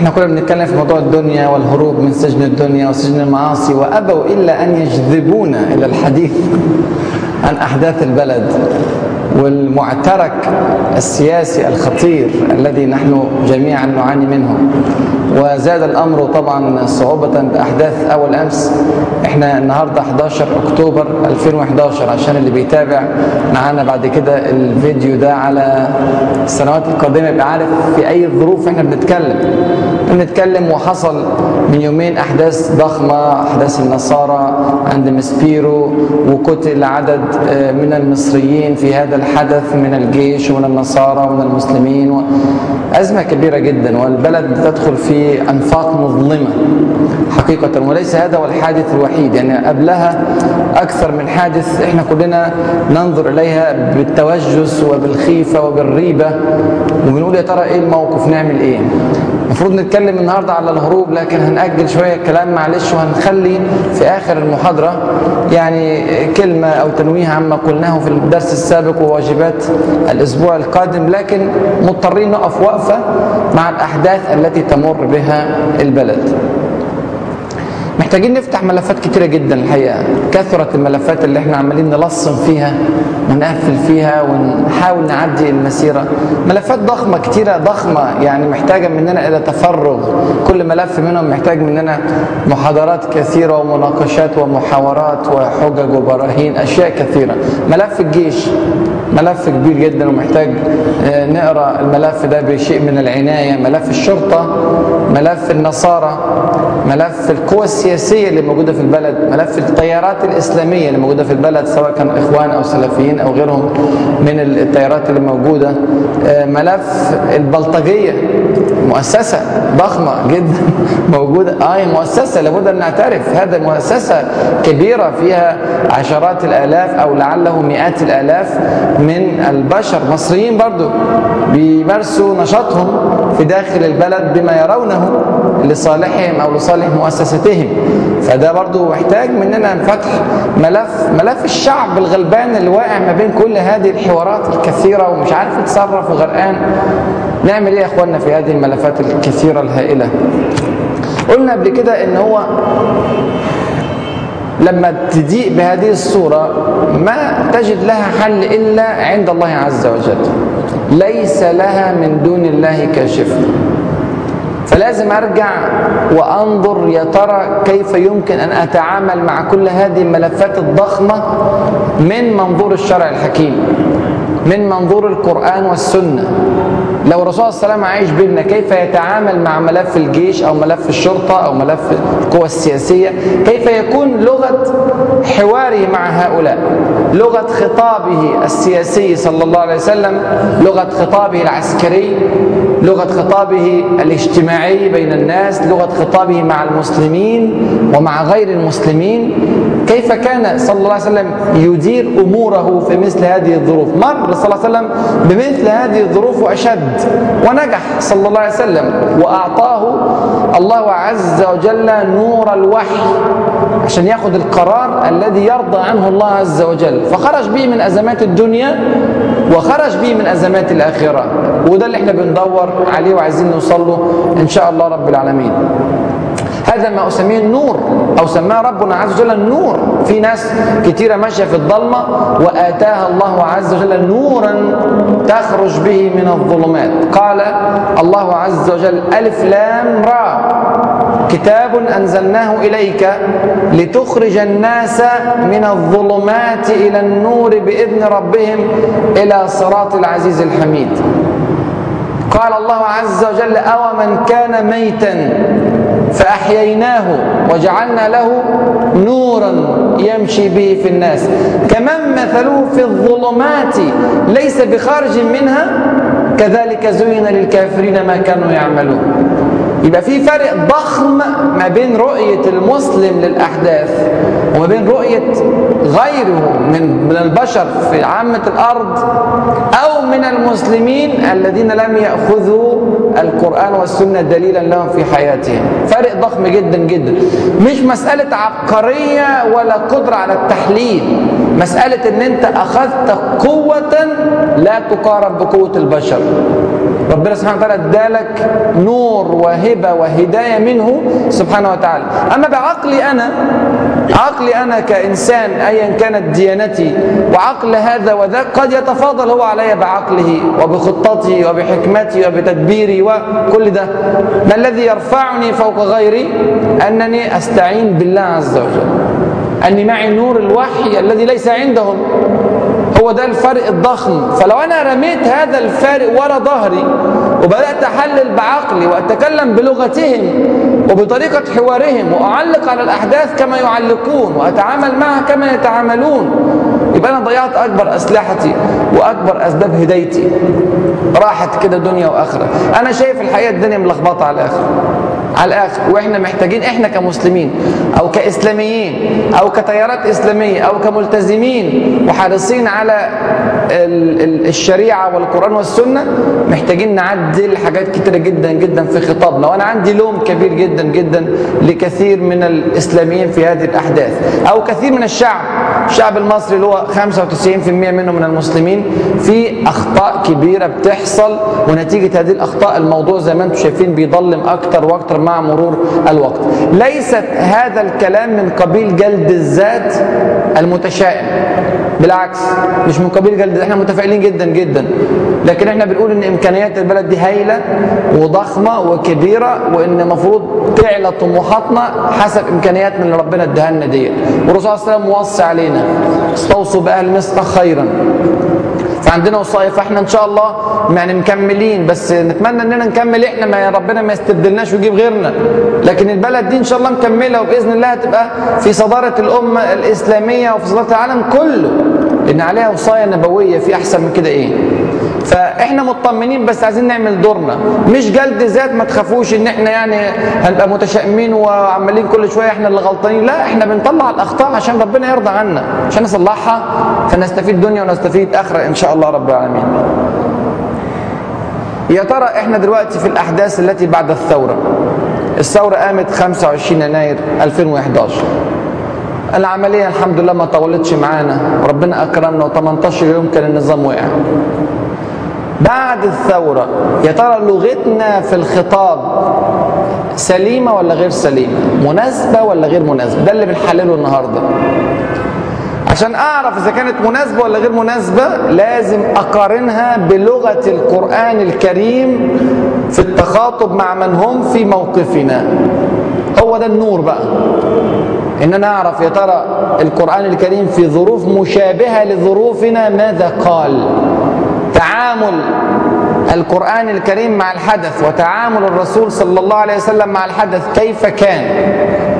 إحنا كنا بنتكلم في موضوع الدنيا والهروب من سجن الدنيا وسجن المعاصي وأبوا إلا أن يجذبونا إلى الحديث عن أحداث البلد. والمعترك السياسي الخطير الذي نحن جميعا نعاني منه. وزاد الأمر طبعا صعوبة بأحداث أول أمس. إحنا النهارده 11 أكتوبر 2011 عشان اللي بيتابع معانا بعد كده الفيديو ده على السنوات القادمة يبقى عارف في أي ظروف إحنا بنتكلم. بنتكلم وحصل من يومين أحداث ضخمة أحداث النصارى عند مسبيرو وقتل عدد من المصريين في هذا الحدث من الجيش ومن النصارى ومن المسلمين أزمة كبيرة جدا والبلد تدخل في أنفاق مظلمة حقيقة وليس هذا هو الحادث الوحيد. يعني قبلها أكثر من حادث إحنا كلنا ننظر إليها بالتوجس وبالخيفة وبالريبة وبنقول يا ترى إيه الموقف نعمل إيه؟ المفروض نتكلم النهارده على الهروب لكن هنأجل شوية الكلام معلش وهنخلي في آخر المحاضرة يعني كلمة أو تنويه عما قلناه في الدرس السابق وواجبات الأسبوع القادم لكن مضطرين نقف وقفة مع الأحداث التي تمر بها البلد. محتاجين نفتح ملفات كتيرة جدا الحقيقة. كثرت الملفات اللي إحنا عمالين نلصم فيها ونقفل فيها ونحاول نعدي المسيرة. ملفات ضخمة كتيرة ضخمة. يعني محتاجة مننا إلى تفرغ. كل ملف منهم محتاج مننا محاضرات كثيرة ومناقشات ومحاورات وحجج وبراهين أشياء كثيرة. ملف الجيش ملف كبير جدا ومحتاج نقرأ الملف ده بشيء من العناية. ملف الشرطة ملف النصارى ملف القوى السياسية اللي موجودة في البلد ملف التيارات الإسلامية اللي موجودة في البلد سواء كانوا إخوان أو سلفيين أو غيرهم من التيارات اللي موجودة. ملف البلطجية مؤسسة ضخمة جدا موجودة. آه مؤسسة لابد أن نعترف. هذا مؤسسة كبيرة فيها عشرات الآلاف أو لعله مئات الآلاف من البشر. مصريين برضو بيمارسوا نشاطهم في داخل البلد بما يرونه لصالحهم أو لصالح مؤسستهم. فده برضو محتاج مننا فتح ملف ملف الشعب الغلبان اللي واقع ما بين كل هذه الحوارات الكثيرة ومش عارف يتصرف وغرقان. نعمل إيه يا إخواننا في هذه الملفات الكثيرة الهائلة؟ قلنا قبل كده إن هو لما تضيق بهذه الصورة ما تجد لها حل إلا عند الله عز وجل. ليس لها من دون الله كاشف. فلازم أرجع وأنظر يا ترى كيف يمكن أن أتعامل مع كل هذه الملفات الضخمة من منظور الشرع الحكيم. من منظور القرآن والسنة. لو الرسول صلى الله عليه وسلم عايش بيننا كيف يتعامل مع ملف الجيش أو ملف الشرطة أو ملف القوى السياسية؟ كيف يكون لغة حواره مع هؤلاء؟ لغة خطابه السياسي صلى الله عليه وسلم لغة خطابه العسكري لغة خطابه الاجتماعي بين الناس لغة خطابه مع المسلمين ومع غير المسلمين. كيف كان صلى الله عليه وسلم يدير أموره في مثل هذه الظروف؟ مر صلى الله عليه وسلم بمثل هذه الظروف واشد ونجح صلى الله عليه وسلم وأعطاه الله عز وجل نور الوحي عشان ياخذ القرار الذي يرضى عنه الله عز وجل. فخرج به من أزمات الدنيا وخرج به من أزمات الآخرة. وده اللي إحنا بندور عليه وعايزين نوصل له إن شاء الله رب العالمين. هذا ما أسميه النور أو سماه ربنا عز وجل النور. في ناس كتيرة ماشية في الضلمة وآتاها الله عز وجل نورا تخرج به من الظلمات. قال الله عز وجل ألف لام را. كتاب أنزلناه إليك لتخرج الناس من الظلمات إلى النور بإذن ربهم إلى صراط العزيز الحميد. قال الله عز وجل أو من كان ميتا فأحييناه وجعلنا له نورا يمشي به في الناس. كمن مثله في الظلمات ليس بخارج منها كذلك زين للكافرين ما كانوا يعملون. يبقى في فرق ضخم ما بين رؤية المسلم للأحداث وما بين رؤية غيره من من البشر في عامة الأرض أو من المسلمين الذين لم يأخذوا القرآن والسنة دليلا لهم في حياتهم. فرق ضخم جدا جدا. مش مسألة عبقرية ولا قدرة على التحليل. مسألة إن أنت أخذت قوة لا تقارب بقوة البشر. ربنا سبحانه وتعالى ادالك نور وهبة وهداية منه سبحانه وتعالى. أما بعقلي أنا عقلي أنا كإنسان ايا كانت ديانتي. وعقل هذا وذاك قد يتفاضل هو علي بعقله وبخطتي وبحكمتي وبتدبيري وكل ده. ما الذي يرفعني فوق غيري؟ أنني أستعين بالله عز وجل. أني معي نور الوحي الذي ليس عندهم. هو ده الفرق الضخم. فلو أنا رميت هذا الفارق ورا ظهري وبدأت أحلل بعقلي وأتكلم بلغتهم وبطريقة حوارهم وأعلق على الأحداث كما يعلقون وأتعامل معها كما يتعاملون. يبقى أنا ضيعت أكبر أسلحتي وأكبر أسباب هدايتي. راحت كده دنيا وآخرة. أنا شايف الحقيقة الدنيا ملخبطة على الآخر على الآخر وإحنا محتاجين إحنا كمسلمين أو كإسلاميين أو كتيارات إسلامية أو كملتزمين وحريصين على الشريعة والقرآن والسنة محتاجين نعدل حاجات كتيرة جدا جدا في خطابنا. وأنا عندي لوم كبير جدا جدا لكثير من الإسلاميين في هذه الأحداث أو كثير من الشعب. الشعب المصري اللي هو 95% منه من المسلمين في أخطاء كبيرة بتحصل ونتيجة هذه الأخطاء الموضوع زي ما أنتم شايفين بيضلم أكتر وأكتر مع مرور الوقت. ليست هذا الكلام من قبيل جلد الذات المتشائم. بالعكس مش من قبيل جلد إحنا متفائلين جدا جدا. لكن إحنا بنقول إن إمكانيات البلد دي هايلة وضخمة وكبيرة وإن المفروض تعلى طموحاتنا حسب إمكانيات من اللي ربنا اداها لنا ديت. والرسول صلى الله عليه وسلم موصي علينا استوصوا بأهل مصر خيرا. فعندنا وصايا فاحنا إن شاء الله يعني مكملين بس نتمنى إننا نكمل إحنا ما ربنا ما يستبدلناش ويجيب غيرنا. لكن البلد دي إن شاء الله مكملة وبإذن الله هتبقى في صدارة الأمة الإسلامية وفي صدارة العالم كله. لأن عليها وصايا نبوية في أحسن من كده إيه؟ فإحنا مطمنين بس عايزين نعمل دورنا. مش جلد ذات ما تخافوش إن إحنا يعني هنبقى متشائمين وعمالين كل شوية إحنا اللي غلطانين. لا إحنا بنطلع الأخطاء عشان ربنا يرضى عنا عشان نصلحها فنستفيد دنيا ونستفيد آخرة إن شاء الله رب العالمين. يا ترى إحنا دلوقتي في الأحداث التي بعد الثورة الثورة قامت 25 يناير 2011 العملية الحمد لله ما طولتش معانا وربنا أكرمنا و18 يوم كان النظام وقع. بعد الثورة. يا ترى لغتنا في الخطاب سليمة ولا غير سليمة؟ مناسبة ولا غير مناسبة؟ ده اللي بنحلله النهاردة. عشان أعرف إذا كانت مناسبة ولا غير مناسبة لازم أقارنها بلغة القرآن الكريم في التخاطب مع من هم في موقفنا. هو ده النور بقى. إن أنا أعرف يا ترى القرآن الكريم في ظروف مشابهة لظروفنا ماذا قال؟ تعامل القرآن الكريم مع الحدث وتعامل الرسول صلى الله عليه وسلم مع الحدث كيف كان؟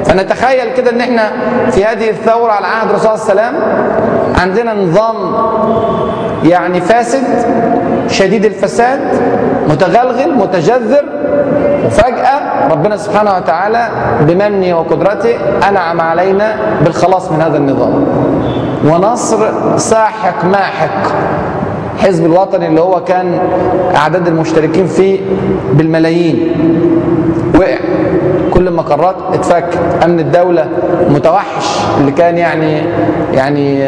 فنتخيل كده إن إحنا في هذه الثورة على عهد الرسول صلى الله عليه وسلم عندنا نظام يعني فاسد شديد الفساد متغلغل متجذر وفجأة ربنا سبحانه وتعالى بمنه وقدرته أنعم علينا بالخلاص من هذا النظام. ونصر ساحق ماحق. الحزب الوطني اللي هو كان أعداد المشتركين فيه بالملايين. وقع. كل المقرات اتفكت أمن الدولة متوحش اللي كان يعني يعني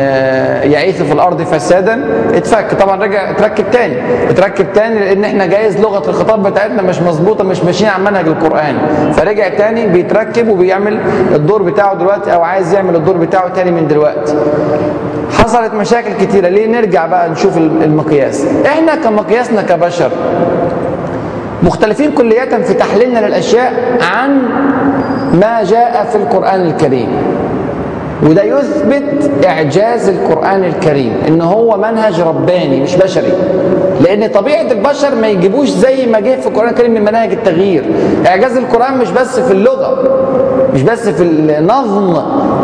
يعيث في الأرض فسادا اتفك. طبعا رجع اتركب تاني. اتركب تاني لأن إحنا جايز لغة الخطاب بتاعتنا مش مظبوطة مش ماشيين على منهج القرآن. فرجع تاني بيتركب وبيعمل الدور بتاعه دلوقتي أو عايز يعمل الدور بتاعه تاني من دلوقتي. حصلت مشاكل كتيرة. ليه؟ نرجع بقى نشوف المقياس. إحنا كمقياسنا كبشر مختلفين كلية في تحليلنا للأشياء عن ما جاء في القرآن الكريم. وده يثبت إعجاز القرآن الكريم إن هو منهج رباني مش بشري. لأن طبيعة البشر ما يجيبوش زي ما جه في القرآن الكريم من مناهج التغيير. إعجاز القرآن مش بس في اللغة. مش بس في النظم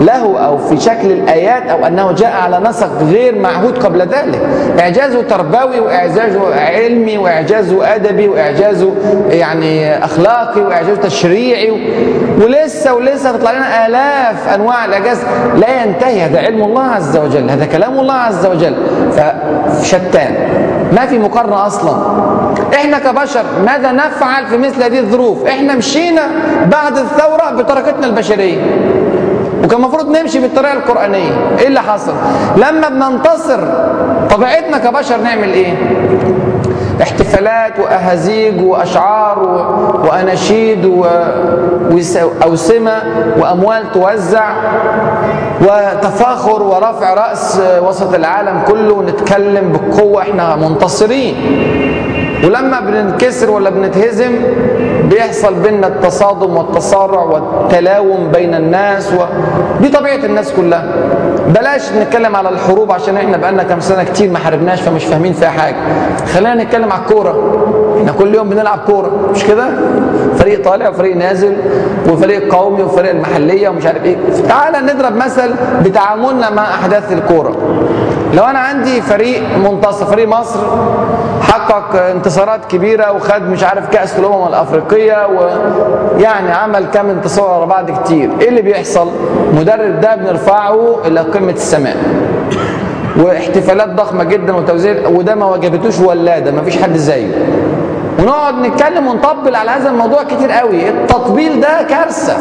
له أو في شكل الآيات أو أنه جاء على نسق غير معهود قبل ذلك. إعجازه تربوي وإعجازه علمي وإعجازه أدبي وإعجازه يعني أخلاقي وإعجازه تشريعي. ولسه ولسه تطلع لنا آلاف أنواع الإعجاز لا ينتهي. هذا علم الله عز وجل هذا كلام الله عز وجل. فشتان ما في مقارنة أصلا. إحنا كبشر ماذا نفعل في مثل هذه الظروف؟ إحنا مشينا بعد الثورة بطريقتنا البشرية. وكان المفروض نمشي بالطريقة القرآنية. إيه اللي حصل؟ لما بننتصر طبيعتنا كبشر نعمل إيه؟ احتفالات وأهازيج وأشعار و... وأناشيد و... واوسمه وأموال توزع وتفاخر ورفع رأس وسط العالم كله ونتكلم بقوة إحنا منتصرين. ولما بننكسر ولا بنتهزم بيحصل بينا التصادم والتصارع والتلاوم بين الناس و... دي طبيعه الناس كلها. بلاش نتكلم على الحروب عشان إحنا بقالنا كام سنة كتير ما حاربناش فمش فاهمين فيها حاجة. خلينا نتكلم على الكورة. إحنا كل يوم بنلعب كورة مش كده؟ فريق طالع وفريق نازل وفريق قومي وفريق المحلية ومش عارف إيه. تعالى نضرب مثل بتعاملنا مع أحداث الكورة. لو أنا عندي فريق منتصر فريق مصر حقق انتصارات كبيرة وخد مش عارف كأس الأمم الأفريقية ويعني عمل كام انتصار ورا بعض كتير. إيه اللي بيحصل؟ مدرب ده بنرفعه إلى قمة السماء. واحتفالات ضخمة جدا وتوزيع وده ما وجبتوش ولادة ما فيش حد زيه. ونقعد نتكلم ونطبل على هذا الموضوع كتير قوي. التطبيل ده كارثة.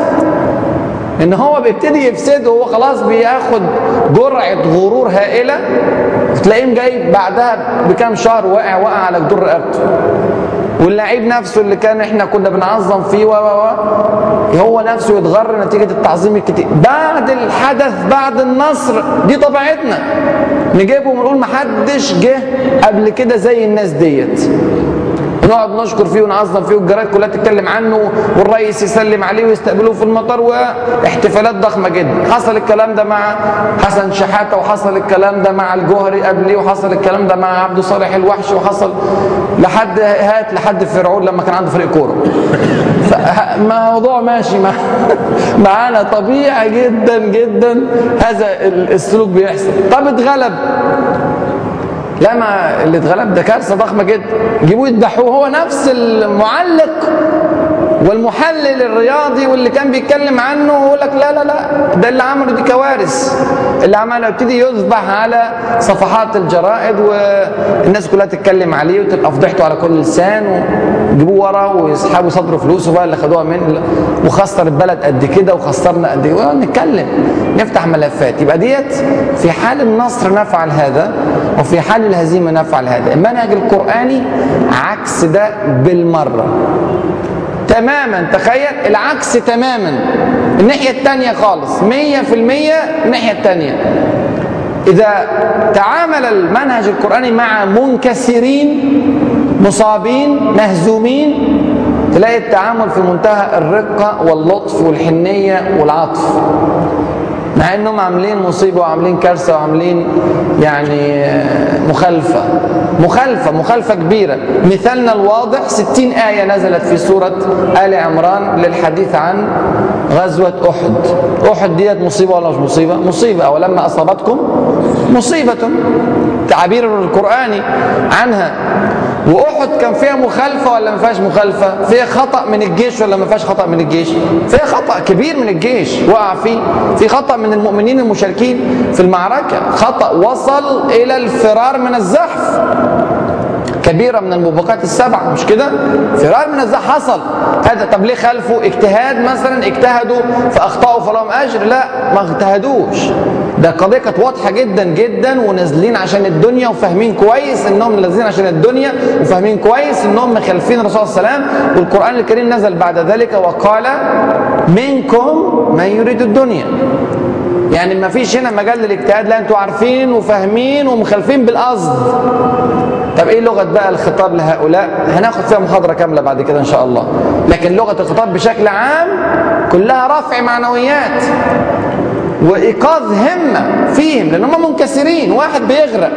إن هو بيبتدي يفسده هو خلاص بياخد جرعة غرور هائلة. تلاقيه جاي بعدها بكام شهر واقع واقع على جدور رقبته. واللعيب نفسه اللي كان إحنا كنا بنعظم فيه و و هو نفسه يتغر نتيجة التعظيم الكتير. بعد الحدث بعد النصر دي طبيعتنا. نجيبهم ونقول محدش جه قبل كده زي الناس ديت. نقعد نشكر فيه ونعظم فيه والجرايد كلها تتكلم عنه والرئيس يسلم عليه ويستقبلوه في المطار واحتفالات ضخمة جدا. حصل الكلام ده مع حسن شحاتة وحصل الكلام ده مع الجوهري قبليه وحصل الكلام ده مع عبد صالح الوحش وحصل لحد هات لحد فرعون لما كان عنده فريق كورة. الموضوع ماشي مع معانا طبيعي جدا جدا هذا السلوك بيحصل. طب اتغلب. لا ما اللي اتغلب ده كارثة ضخمة جدا. جيبوه يذبحوه هو نفس المعلق. والمحلل الرياضي واللي كان بيتكلم عنه يقول لك لا لا لا ده اللي عمله دي كوارث. اللي عمله يبتدي يذبح على صفحات الجرائد والناس كلها تتكلم عليه وتبقى فضحته على كل لسان ويجيبوه ورا ويسحبوا صدره فلوسه بقى اللي خدوها منه وخسر البلد قد كده وخسرنا قد كده نتكلم نفتح ملفات. يبقى ديت في حال النصر نفعل هذا وفي حال الهزيمة نفعل هذا. المنهج القراني عكس ده بالمرة. تماما تخيل؟ العكس تماما. الناحية التانية خالص. مية في المية الناحية التانية. إذا تعامل المنهج القرآني مع منكسرين مصابين مهزومين تلاقي التعامل في منتهى الرقة واللطف والحنية والعطف. مع إنهم عاملين مصيبة وعاملين كارثة وعاملين يعني مخالفة. مخالفة مخالفة كبيرة. مثالنا الواضح 60 آية نزلت في سورة آل عمران للحديث عن غزوة أحد. أحد ديت مصيبة ولا مش مصيبة؟ مصيبة. ولما أصابتكم مصيبة. تعبير القرآني عنها. وأحد كان فيها مخالفة ولا ما فيهاش مخالفة؟ فيها خطأ من الجيش ولا ما فيهاش خطأ من الجيش؟ فيها خطأ كبير من الجيش وقع فيه. في خطأ من المؤمنين المشاركين في المعركة. خطأ وصل إلى الفرار من الزحف. كبيرة من الموبقات السبعة مش كده؟ فرار من الزحف حصل. هذا طب ليه خالفوا؟ اجتهاد مثلا اجتهدوا فأخطأوا فلهم أجر. لا ما اجتهدوش. ده القضية كانت واضحة جدا جدا ونازلين عشان الدنيا وفاهمين كويس إنهم نازلين عشان الدنيا وفاهمين كويس إنهم مخالفين الرسول صلى الله عليه وسلم والقرآن الكريم نزل بعد ذلك وقال منكم من يريد الدنيا. يعني ما فيش هنا مجال للاجتهاد لا أنتوا عارفين وفاهمين ومخالفين بالقصد. طب إيه لغة بقى الخطاب لهؤلاء؟ هناخد فيها محاضرة كاملة بعد كده إن شاء الله. لكن لغة الخطاب بشكل عام كلها رفع معنويات. وإيقاظ همة فيهم لأن هم منكسرين واحد بيغرق.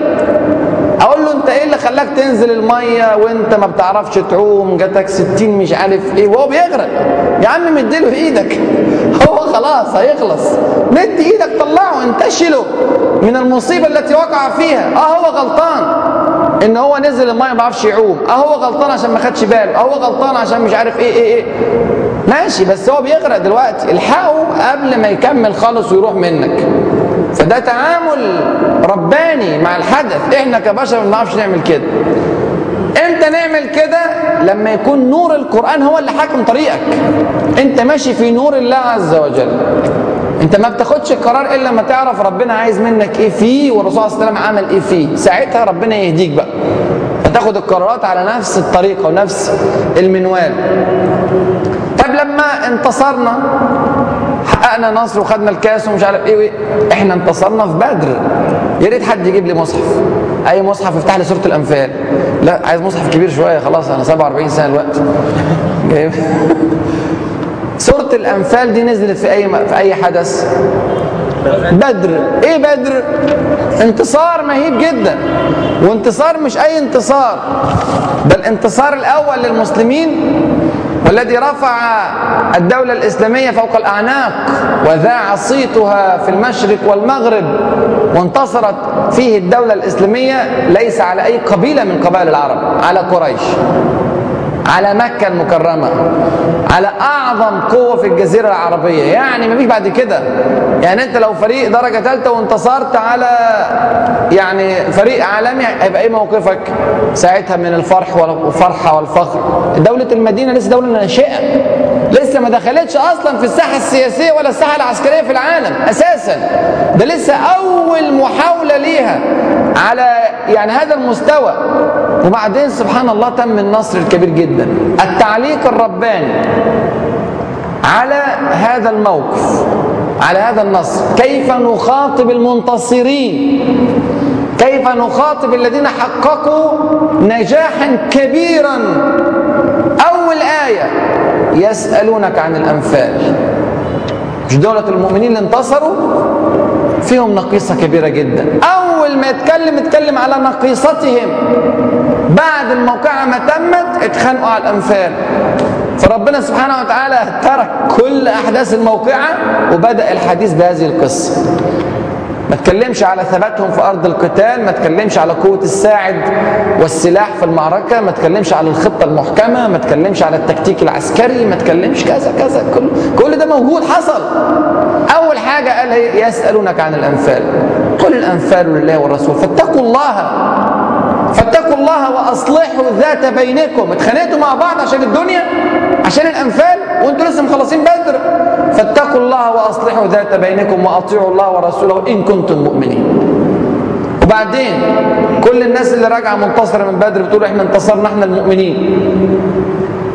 أقول له أنت إيه اللي خلاك تنزل المية وأنت ما بتعرفش تعوم؟ جاتك 60 مش عارف إيه. وهو بيغرق. يا عم مديله إيدك. هو خلاص هيخلص. مد إيدك طلعه انتشله من المصيبة التي وقع فيها. آه هو غلطان. إن هو نزل الميه ما بيعرفش يعوم أه هو غلطان عشان ما خدش باله. أه هو غلطان عشان مش عارف إيه إيه إيه. ماشي بس هو بيغرق دلوقتي. الحقه قبل ما يكمل خالص ويروح منك. فده تعامل رباني مع الحدث. إحنا كبشر ما بنعرفش نعمل كده. إمتى نعمل كده؟ لما يكون نور القرآن هو اللي حاكم طريقك. إنت ماشي في نور الله عز وجل. انت ما بتاخدش القرار الا لما تعرف ربنا عايز منك إيه فيه والرسول صلى الله عليه وسلم عمل إيه فيه. ساعتها ربنا يهديك بقى. فتاخد القرارات على نفس الطريقة ونفس المنوال. طب لما انتصرنا حققنا نصر وخدنا الكاس ومش عارف إيه وإيه. إحنا انتصرنا في بدر. يا ريت حد يجيب لي مصحف. أي مصحف؟ يفتح لي سورة الأنفال. لا عايز مصحف كبير شوية خلاص أنا 47 سنة دلوقتي. جايب. سوره الأنفال دي نزلت في أي في أي حدث؟ بدر. إيه بدر؟ انتصار مهيب جدا. وانتصار مش أي انتصار ده الانتصار الأول للمسلمين والذي رفع الدولة الإسلامية فوق الأعناق وذاع صيتها في المشرق والمغرب وانتصرت فيه الدولة الإسلامية ليس على أي قبيلة من قبائل العرب على قريش. على مكة المكرمة على أعظم قوة في الجزيرة العربية. يعني ما فيش بعد كده. يعني أنت لو فريق درجة ثالثة وانتصرت على يعني فريق عالمي هيبقى إيه موقفك؟ ساعتها من الفرح والفرحة والفخر. دولة المدينة لسه دولة ناشئة. لسه ما دخلتش أصلا في الساحة السياسية ولا الساحة العسكرية في العالم أساسا. ده لسه أول محاولة ليها على يعني هذا المستوى. وبعدين سبحان الله تم النصر الكبير جدا. التعليق الرباني على هذا الموقف على هذا النصر. كيف نخاطب المنتصرين؟ كيف نخاطب الذين حققوا نجاحا كبيرا؟ أول آية يسألونك عن الأنفال. مش دولة المؤمنين اللي انتصروا فيهم نقيصة كبيرة جدا. أول ما يتكلم يتكلم على نقيصتهم بعد الموقعة ما تمت اتخانقوا على الأنفال. فربنا سبحانه وتعالى ترك كل أحداث الموقعة وبدأ الحديث بهذه القصة. ما تكلمش على ثباتهم في أرض القتال ما تكلمش على قوة الساعد والسلاح في المعركة ما تكلمش على الخطة المحكمة ما تكلمش على التكتيك العسكري ما تكلمش كذا كذا كل, كل ده موجود حصل. أول حاجة قال يسألونك عن الأنفال. قل الأنفال لله والرسول فاتقوا الله. فاتقوا الله وأصلحوا ذات بينكم. اتخانقتوا مع بعض عشان الدنيا؟ عشان الأنفال؟ وانتوا لسه مخلصين بدر. فاتقوا الله وأصلحوا ذات بينكم وأطيعوا الله ورسوله إن كنتم مؤمنين. وبعدين كل الناس اللي راجعة منتصرة من بدر بتقول إحنا انتصرنا إحنا المؤمنين.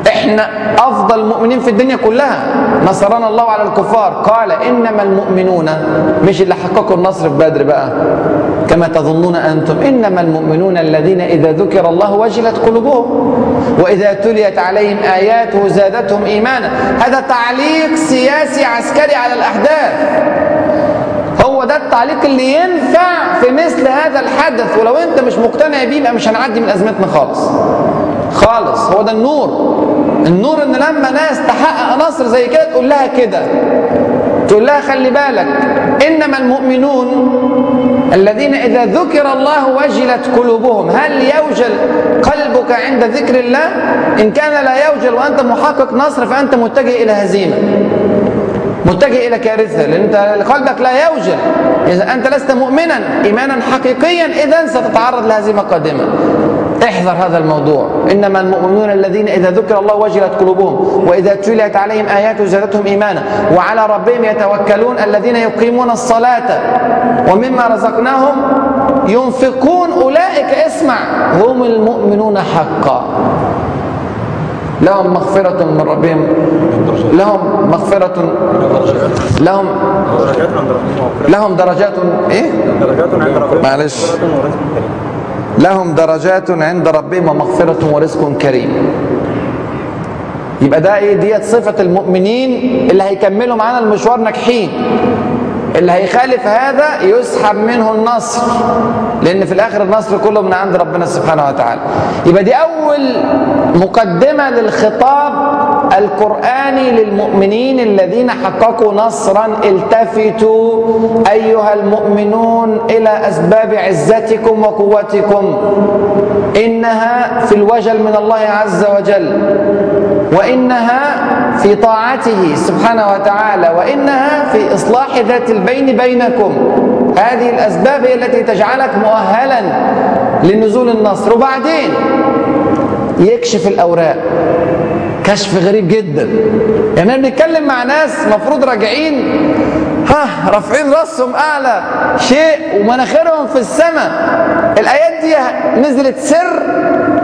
إحنا افضل المؤمنين في الدنيا كلها. نصرنا الله على الكفار. قال إنما المؤمنون مش اللي حققوا النصر في بدر بقى. كما تظنون أنتم. إنما المؤمنون الذين إذا ذكر الله وجلت قلوبهم وإذا تليت عليهم آياته زادتهم إيمانا. هذا تعليق سياسي عسكري على الأحداث. هو ده التعليق اللي ينفع في مثل هذا الحدث. ولو أنت مش مقتنع بيه يبقى مش هنعدي من أزمتنا خالص. خالص. هو ده النور. النور ان لما ناس تحقق نصر زي كده تقول لها كده. تقول لها خلي بالك إنما المؤمنون الذين إذا ذكر الله وجلت قلوبهم هل يوجل قلبك عند ذكر الله؟ إن كان لا يوجل وأنت محقق نصر فأنت متجه إلى هزيمة. متجه إلى كارثة لأن أنت قلبك لا يوجل. إذا أنت لست مؤمنا ايمانا حقيقيا اذا ستتعرض لهزيمة قادمة. احذر هذا الموضوع. إنما المؤمنون الذين إذا ذكر الله وجلت قلوبهم وإذا تليت عليهم اياته زادتهم إيمانا. وعلى ربهم يتوكلون الذين يقيمون الصلاة. ومما رزقناهم ينفقون. أولئك اسمع هم المؤمنون حقا. لهم مغفرة من ربهم. لهم مغفرة. لهم لهم درجات. إيه؟ معلش. لهم درجات عند ربهم ومغفرة ورزق كريم. يبقى ده إيه؟ ديت صفة المؤمنين اللي هيكملوا معانا المشوار ناجحين. اللي هيخالف هذا يسحب منه النصر. لأن في الآخر النصر كله من عند ربنا سبحانه وتعالى. يبقى دي أول مقدمة للخطاب القرآني للمؤمنين الذين حققوا نصرا التفتوا أيها المؤمنون إلى أسباب عزتكم وقوتكم. إنها في الوجل من الله عز وجل وإنها في طاعته سبحانه وتعالى وإنها في إصلاح ذات البين بينكم. هذه الأسباب هي التي تجعلك مؤهلا لنزول النصر. وبعدين يكشف الأوراق. كشف غريب جدا. يعني بنتكلم مع ناس مفروض راجعين ها رافعين راسهم أعلى شيء ومناخيرهم في السماء. الآيات دي نزلت سر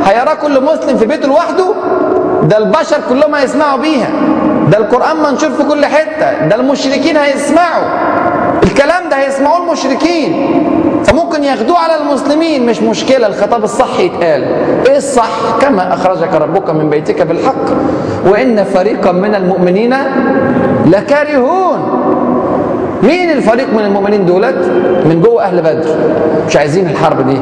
هيراه كل مسلم في بيته لوحده. ده البشر كلهم هيسمعوا بيها. ده القرآن منشور في كل حتة. ده المشركين هيسمعوا. الكلام ده هيسمعوه المشركين. فممكن ياخدوه على المسلمين مش مشكلة الخطاب الصح يتقال. إيه الصح؟ كما أخرجك ربك من بيتك بالحق. وإن فريقا من المؤمنين لكارهون. مين الفريق من المؤمنين دولت؟ من جوه أهل بدر. مش عايزين الحرب دي.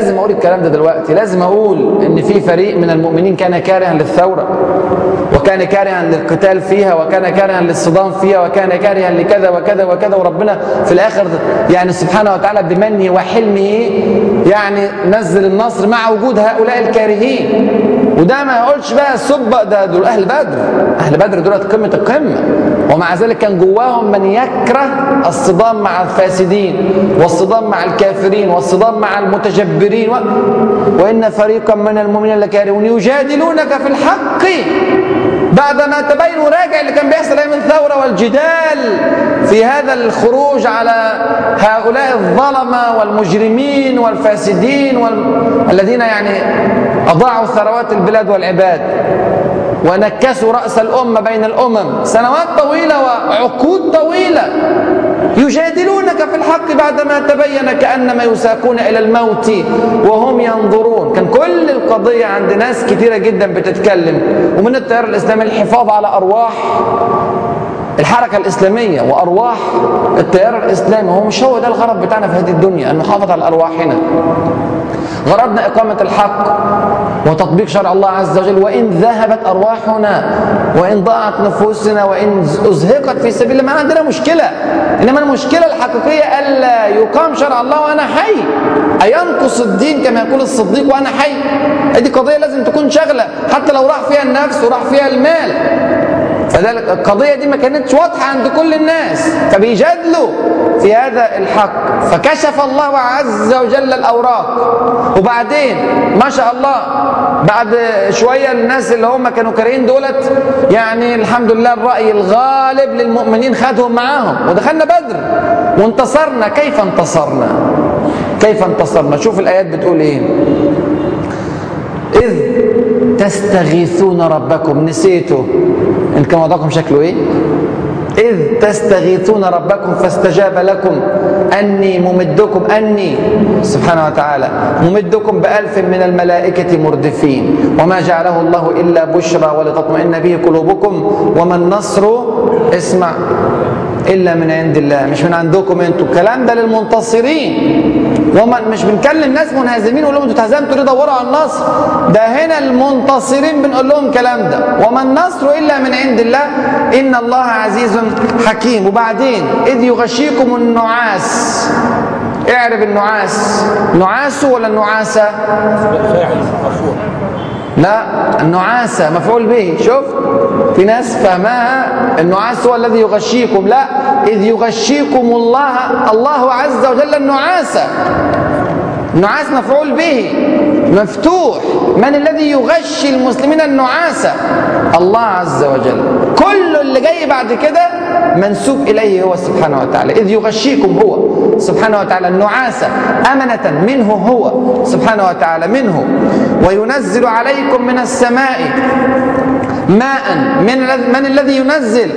لازم أقول الكلام ده دلوقتي. لازم أقول إن في فريق من المؤمنين كان كارها للثورة وكان كارها للقتال فيها وكان كارها للصدام فيها وكان كارها لكذا وكذا وكذا. وربنا في الآخر يعني سبحانه وتعالى بمنه وحلمه يعني نزل النصر مع وجود هؤلاء الكارهين. وده ما يقولش بقى السب ده دول أهل بدر. أهل بدر دولت قمة القمة. ومع ذلك كان جواهم من يكره الصدام مع الفاسدين والصدام مع الكافرين والصدام مع المتجبرين. و... وإن فريقا من المؤمنين لكارهون. يجادلونك في الحق بعدما تبين وراجع اللي كان بيحصل أيام الثورة والجدال. في هذا الخروج على هؤلاء الظلمة والمجرمين والفاسدين وال... الذين يعني أضاعوا ثروات البلاد والعباد ونكسوا رأس الأمة بين الأمم. سنوات طويلة وعقود طويلة. يجادلونك في الحق بعدما تبين كأنما يساقون إلى الموت وهم ينظرون. كان كل القضية عند ناس كثيرة جدا بتتكلم. ومن التيار الإسلامي الحفاظ على أرواح الحركة الإسلامية وأرواح التيار الإسلامي هو مش هو ده الغرض بتاعنا في هذه الدنيا أن نحافظ على أرواحنا غرضنا إقامة الحق وتطبيق شرع الله عز وجل وإن ذهبت أرواحنا وإن ضاعت نفوسنا وإن أزهقت في سبيل الله ما عندنا مشكلة. إنما المشكلة الحقيقية ألا يقام شرع الله وأنا حي. أينقص الدين كما يقول الصديق وأنا حي؟ هذه قضية لازم تكون شغلة حتى لو راح فيها النفس وراح فيها المال. فذلك القضية دي ما كانتش واضحة عند كل الناس. فبيجادلوا في هذا الحق. فكشف الله عز وجل الأوراق. وبعدين ما شاء الله بعد شوية الناس اللي هم كانوا كارهين دولت يعني الحمد لله الرأي الغالب للمؤمنين خدهم معاهم. ودخلنا بدر. وانتصرنا. كيف انتصرنا؟ كيف انتصرنا؟ شوف الآيات بتقول إيه. إذ تستغيثون ربكم. نسيتوا. إن كان وضعكم شكله إيه؟ إذ تستغيثون ربكم فاستجاب لكم. أني ممدكم أني سبحانه وتعالى ممدكم بألف من الملائكة مردفين. وما جعله الله إلا بشرى ولتطمئن به قلوبكم. وما النصر؟ اسمع. إلا من عند الله. مش من عندكم أنتم الكلام ده للمنتصرين. وما مش بنكلم ناس منهزمين ونقول لهم أنتوا اتهزمتوا ليه؟ دوروا على النصر. ده هنا المنتصرين بنقول لهم الكلام ده. وما النصر إلا من عند الله. إن الله عزيز حكيم. وبعدين إذ يغشيكم النعاس. اعرف النعاس. نعاس ولا النعاسة؟ لا النعاسة مفعول به شوف. في ناس فهمها النعاس هو الذي يغشيكم. لا إذ يغشيكم الله الله عز وجل النعاسة النعاس مفعول به مفتوح. من الذي يغشي المسلمين النعاسة الله عز وجل. كل اللي جاي بعد كده منسوب إليه هو سبحانه وتعالى. إذ يغشيكم هو. سبحانه وتعالى النعاسة أمنة منه هو. سبحانه وتعالى منه. وينزل عليكم من السماء ماء من من الذي ينزل.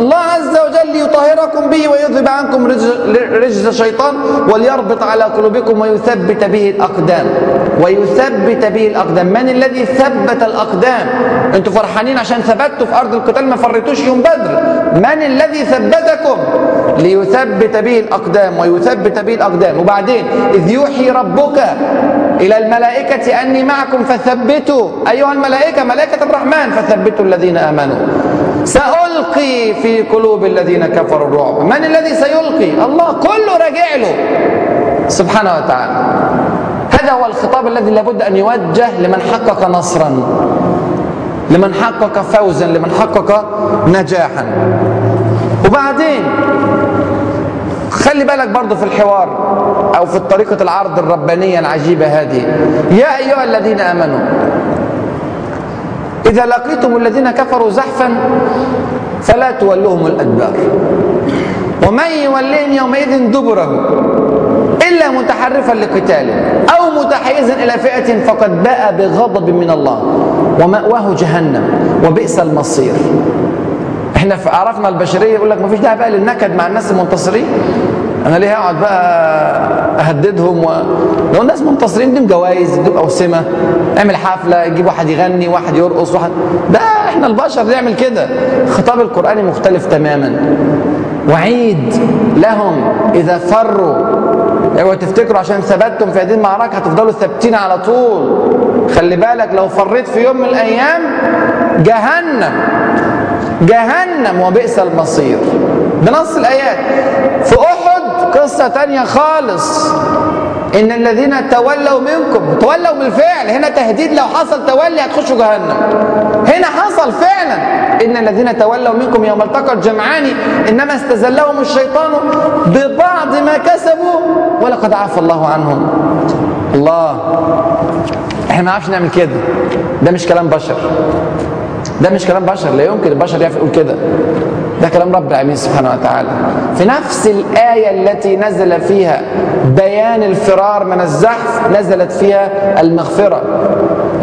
الله عز وجل ليطهركم به ويذهب عنكم رجز الشيطان وليربط على قلوبكم ويثبت به الأقدام. ويثبت به الأقدام. من الذي ثبت الأقدام؟ أنتوا فرحانين عشان ثبتوا في أرض القتال؟ ما فريتوش يوم بدر. من الذي ثبتكم ليثبت به الأقدام ويثبت به الأقدام؟ وبعدين إذ يوحي ربك إلى الملائكة أني معكم فثبتوا. أيها الملائكة ملائكة الرحمن فثبتوا الذين آمنوا. سألقي في قلوب الذين كفروا الرعب. من الذي سيلقي؟ الله كله راجع له. سبحانه وتعالى. هذا هو الخطاب الذي لابد أن يوجه لمن حقق نصرا. لمن حقق فوزا لمن حقق نجاحا. وبعدين خلي بالك برضه في الحوار أو في طريقة العرض الربانية العجيبة هذه. يا أيها الذين آمنوا إذا لقيتم الذين كفروا زحفا فلا تولوهم الأدبار. ومن يوليهم يومئذ دبره إلا متحرفا لقتال أو متحيزا إلى فئة فقد باء بغضب من الله ومأواه جهنم وبئس المصير. إحنا عرفنا البشرية يقول لك ما فيش داعي بقى للنكد مع الناس المنتصرين. أنا ليه اقعد بقى أهددهم و... لو الناس منتصرين؟ دي جوائز دي أوسمة اعمل حفلة يجيب واحد يغني واحد يرقص واحد. ده إحنا البشر نعمل كده. الخطاب القراني مختلف تماما. وعيد لهم إذا فروا اوعوا تفتكروا عشان ثبتتم في هذه المعركة هتفضلوا ثابتين على طول. خلي بالك لو فريت في يوم من الأيام جهنم جهنم وبئس المصير. بنص الآيات. في أحد قصة تانية خالص. إن الذين تولوا منكم تولوا بالفعل هنا تهديد لو حصل تولي هتخشوا جهنم. هنا حصل فعلا. إن الذين تولوا منكم يوم التقى الجمعان إنما استزلهم الشيطان ببعض ما كسبوا ولقد عفى الله عنهم. الله. إحنا ما نعرفش نعمل كده. ده مش كلام بشر. ده مش كلام بشر لا يمكن البشر يعرف يقول كده. ده كلام رب العالمين سبحانه وتعالى. في نفس الآية التي نزل فيها بيان الفرار من الزحف نزلت فيها المغفرة.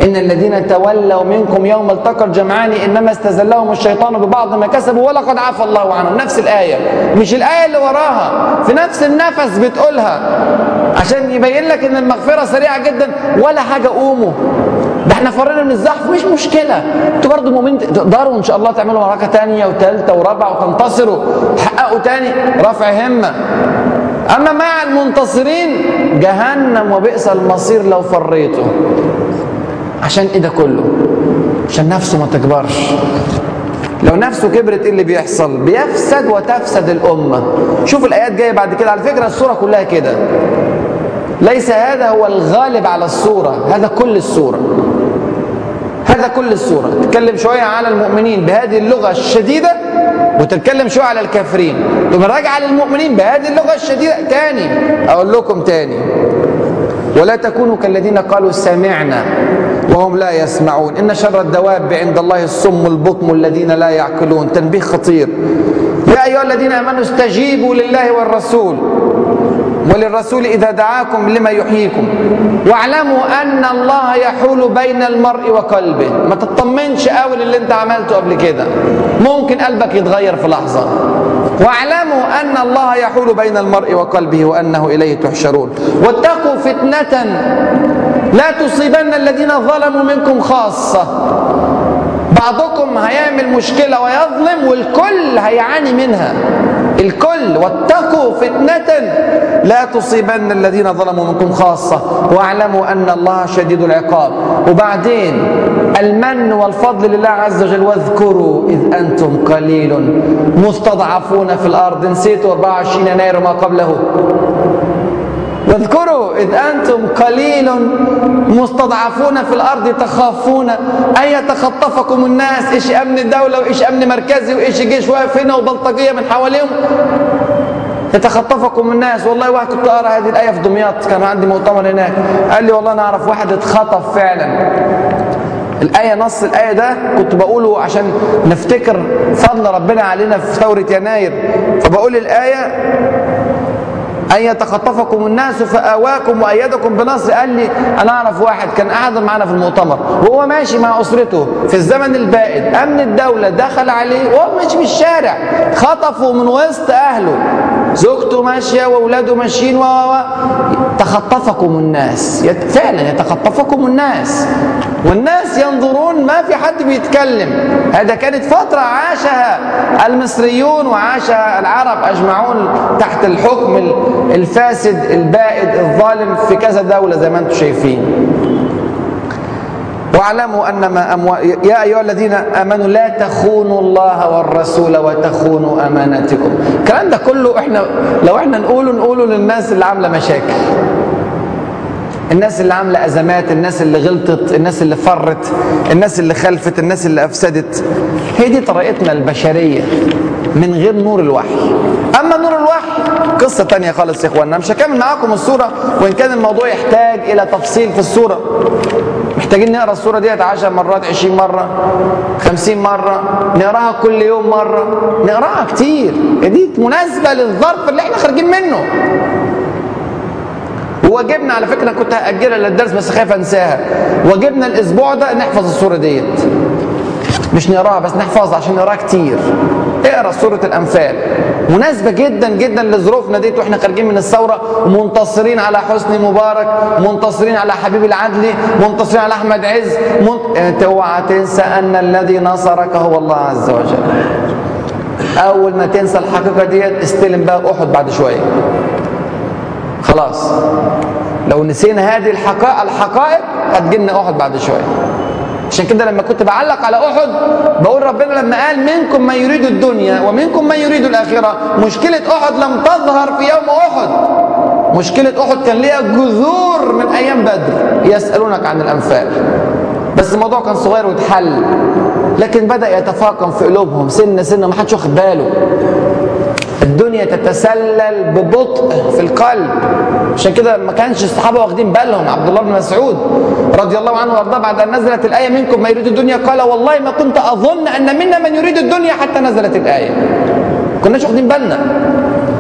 إن الذين تولوا منكم يوم التقى الجمعان إنما استزلهم الشيطان ببعض ما كسبوا ولقد عفى الله عنهم. نفس الآية مش الآية اللي وراها. في نفس النفس بتقولها. عشان يبين لك إن المغفرة سريعة جدا ولا حاجة قوموا. ده إحنا فرينا من الزحف مش مشكلة. أنتوا برضه مؤمنين تقدروا إن شاء الله تعملوا معركة تانية وثالثة ورابعة وتنتصروا. تحققوا تاني رفع همة. أما مع المنتصرين جهنم وبئس المصير لو فريتوا عشان إيه ده كله؟ عشان نفسه ما تكبرش. لو نفسه كبرت إيه اللي بيحصل؟ بيفسد وتفسد الأمة. شوف الآيات جاية بعد كده. على فكرة السورة كلها كده. ليس هذا هو الغالب على الصورة. هذا كل الصورة هذا كل الصورة تتكلم شوية على المؤمنين بهذه اللغة الشديدة وتتكلم شوية على الكافرين. ثم راجع للمؤمنين بهذه اللغة الشديدة تاني. أقول لكم تاني. ولا تكونوا كالذين قالوا سمعنا وهم لا يسمعون. إن شر الدواب عند الله الصم البكم الذين لا يعقلون. تنبيه خطير. يا أيها الذين آمنوا استجيبوا لله والرسول. وللرسول إذا دعاكم لما يحييكم. واعلموا أن الله يحول بين المرء وقلبه. ما تطمنش قوي للي أنت عملته قبل كده. ممكن قلبك يتغير في لحظة. واعلموا أن الله يحول بين المرء وقلبه وأنه إليه تحشرون. واتقوا فتنة لا تصيبن الذين ظلموا منكم خاصة. بعضكم هيعمل مشكلة ويظلم والكل هيعاني منها. الكل واتقوا فتنة لا تصيبن الذين ظلموا منكم خاصة. واعلموا أن الله شديد العقاب. وبعدين المن والفضل لله عز وجل واذكروا إذ أنتم قليل مستضعفون في الأرض. نسيتوا 24 يناير ما قبله. واذكروا إذ أنتم قليل مستضعفون في الأرض تخافون أن يتخطفكم الناس إيش أمن الدولة وإيش أمن مركزي وإيش جيش واقف هنا وبلطجية من حواليهم؟ يتخطفكم الناس. والله واحد كنت أقرأ هذه الآية في دمياط كان عندي مؤتمر هناك. قال لي والله أنا أعرف واحد اتخطف فعلا. الآية نص الآية ده كنت بقوله عشان نفتكر فضل ربنا علينا في ثورة يناير. فبقول الآية أن يتخطفكم الناس فآواكم وأيدكم بنصر قال لي أنا أعرف واحد كان قاعد معنا في المؤتمر وهو ماشي مع أسرته في الزمن البائد أمن الدولة دخل عليه وهو ماشي في الشارع خطفوا من وسط أهله. زوجته ماشية وأولاده ماشيين و تخطفكم الناس. فعلا يتخطفكم الناس. والناس ينظرون ما في حد بيتكلم. هذا كانت فترة عاشها المصريون وعاشها العرب أجمعون تحت الحكم الفاسد البائد الظالم في كذا دولة زي ما أنتم شايفين. واعلموا انما أمو... يا أيها الذين آمنوا لا تخونوا الله والرسول وتخونوا أماناتكم. الكلام ده كله إحنا لو إحنا نقوله نقوله للناس اللي عاملة مشاكل. الناس اللي عاملة أزمات الناس اللي غلطت الناس اللي فرت الناس اللي خلفت الناس اللي أفسدت. هي دي طريقتنا البشرية من غير نور الوحي. أما نور الوحي قصة تانية خالص يا اخوانا مش هكمل معاكم الصورة وإن كان الموضوع يحتاج إلى تفصيل في الصورة. محتاجين نقرأ الصورة ديت 10 مرات 20 مرة 50 مرة نقراها كل يوم مرة. نقراها كتير. دي مناسبة للظرف اللي إحنا خارجين منه. وواجبنا على فكرة كنت هأجلها للدرس بس خايف أنساها. واجبنا الأسبوع ده نحفظ الصورة ديت. مش نقراها بس نحفظها عشان نقراها كتير. اقرا سورة الأنفال. مناسبة جدا جدا لظروفنا ديت وإحنا خارجين من الثورة ومنتصرين على حسني مبارك منتصرين على حبيب العدلي منتصرين على أحمد عز منت... اوعى تنسى أن الذي نصرك هو الله عز وجل. أول ما تنسى الحقيقة ديت استلم بقى أحد بعد شوية. خلاص. لو نسينا هذه الحقائق الحقائق هتجينا أحد بعد شوية. عشان كده لما كنت بعلق على أحد بقول ربنا لما قال منكم من يريد الدنيا ومنكم من يريد الآخرة مشكلة أحد لم تظهر في يوم أحد. مشكلة أحد كان ليها جذور من أيام بدر يسألونك عن الأنفال. بس الموضوع كان صغير واتحل لكن بدأ يتفاقم في قلوبهم سنه سنه ما حدش واخد باله. الدنيا تتسلل ببطء في القلب. عشان كده ما كانش الصحابة واخدين بالهم عبد الله بن مسعود رضي الله عنه وأرضاه بعد أن نزلت الآية منكم ما يريد الدنيا. قال والله ما كنت أظن أن منا من يريد الدنيا حتى نزلت الآية. كناش واخدين بالنا.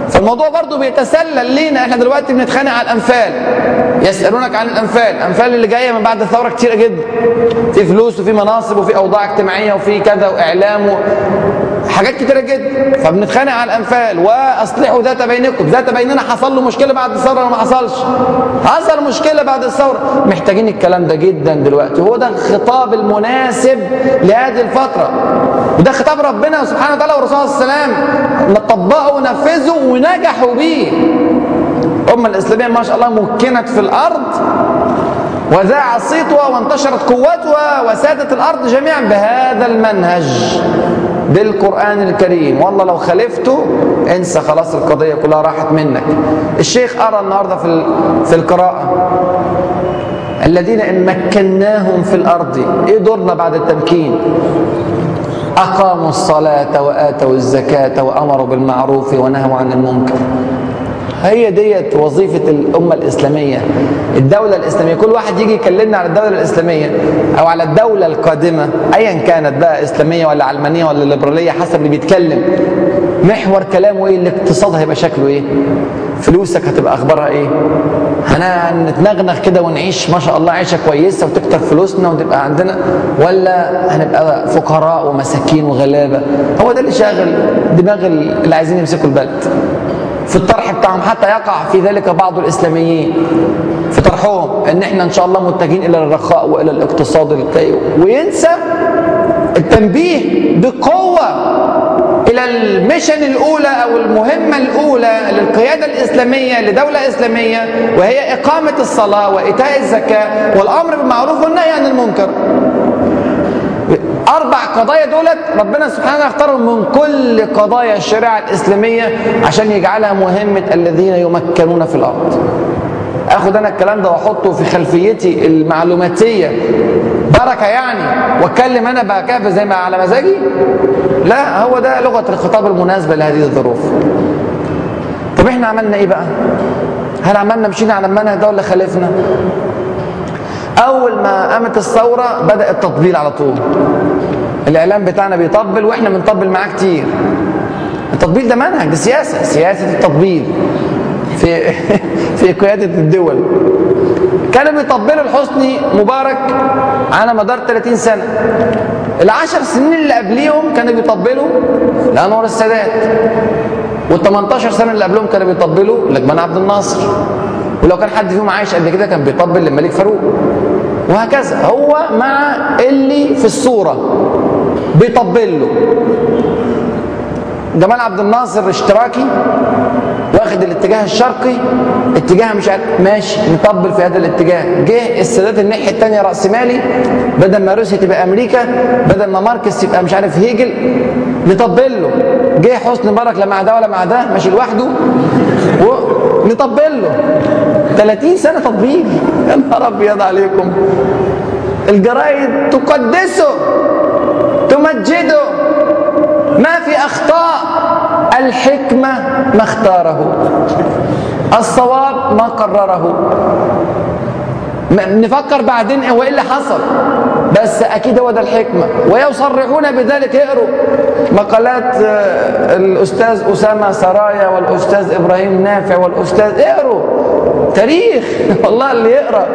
فالموضوع برضه بيتسلل لينا. إحنا دلوقتي بنتخانق على الأنفال. يسألونك عن الأنفال. الأنفال اللي جاية من بعد الثوره كتيرة جدا. في فلوس وفي مناصب وفي أوضاع اجتماعية وفي كذا وإعلام و... حاجات كتيرة جدا. فبنتخانق على الأنفال. وأصلحوا ذات بينكم. ذات بيننا حصل له مشكلة بعد الثورة ولا ما حصلش. حصل مشكلة بعد الثورة. محتاجين الكلام ده جدا دلوقتي. هو ده الخطاب المناسب لهذه الفترة. وده خطاب ربنا سبحانه وتعالى عليه وسلم. طبقوا ونفذوا ونجحوا بيه الأمة الإسلامية ما شاء الله مكنت في الأرض. وذاع صيتها وانتشرت قوتها وسادت الأرض جميعا. بهذا المنهج. بالقرآن الكريم. والله لو خالفته انسى خلاص القضية كلها راحت منك. الشيخ أرى النهاردة في في القراءة. الذين إن مكناهم في الأرض إيه دورنا بعد التمكين؟ أقاموا الصلاة وآتوا الزكاة وأمروا بالمعروف ونهوا عن المنكر. هي ديت وظيفة الأمة الإسلامية. الدولة الإسلامية كل واحد يجي يكلمنا على الدولة الإسلامية أو على الدولة القادمة أيا كانت بقى إسلامية ولا علمانية ولا ليبرالية حسب اللي بيتكلم. محور كلامه إيه؟ الاقتصاد هيبقى شكله إيه؟ فلوسك هتبقى أخبارها إيه؟ هنتنغنغ كده ونعيش ما شاء الله عيشة كويسة وتكتر فلوسنا وتبقى عندنا ولا هنبقى فقراء ومساكين وغلابة؟ هو ده اللي شاغل دماغ اللي عايزين يمسكوا البلد. في الطرح بتاعهم حتى يقع في ذلك بعض الإسلاميين. في طرحهم إن إحنا إن شاء الله متجهين إلى الرخاء وإلى الاقتصاد الكي وينسى التنبيه بقوة إلى الميشن الأولى أو المهمة الأولى للقيادة الإسلامية لدولة إسلامية وهي إقامة الصلاة وإيتاء الزكاة والأمر بالمعروف والنهي عن المنكر. أربع قضايا دولت ربنا سبحانه اختارهم من كل قضايا الشريعة الإسلامية عشان يجعلها مهمة الذين يمكنون في الأرض. آخد أنا الكلام ده وأحطه في خلفيتي المعلوماتية. بركة يعني. واتكلم أنا بكافه زي ما على مزاجي. لا هو ده لغة الخطاب المناسبة لهذه الظروف. طب إحنا عملنا إيه بقى؟ هل عملنا مشينا على المنهج ده ولا خالفنا؟ أول ما قامت الثورة بدا التطبيل على طول. الإعلام بتاعنا بيطبل وإحنا بنطبل معاه كتير. التطبيل ده منهج دي سياسة سياسة التطبيل. في في قيادة الدول. كانوا بيطبلوا لحسني مبارك على مدار 30 سنة. العشر سنين اللي قبليهم كانوا بيطبلوا لأنور السادات. وال 18 سنة اللي قبلهم كانوا بيطبلوا لجمال عبد الناصر. ولو كان حد فيهم عايش قبل كده كان بيطبل للملك فاروق. وهكذا. هو مع اللي في الصورة بيطبل له. جمال عبد الناصر اشتراكي واخد الاتجاه الشرقي. اتجاه مش عارف ماشي نطبل في هذا الاتجاه. جه السادات الناحية الثانية راسمالي بدل ما روسيا تبقى أمريكا بدل ما ماركس يبقى مش عارف هيجل نطبل له. جه حسني مبارك لا مع ده ولا مع ده ماشي لوحده. ونطبل له 30 سنة تطبيل يا نهار أبيض عليكم. الجرايد تقدسه تمجده. ما في أخطاء. الحكمة ما اختاره. الصواب ما قرره. نفكر بعدين هو إيه اللي حصل؟ بس أكيد هو ده الحكمة. ويصرحون بذلك اقروا مقالات الأستاذ أسامة سرايا والأستاذ إبراهيم نافع والأستاذ اقروا. تاريخ. والله اللي يقرأ.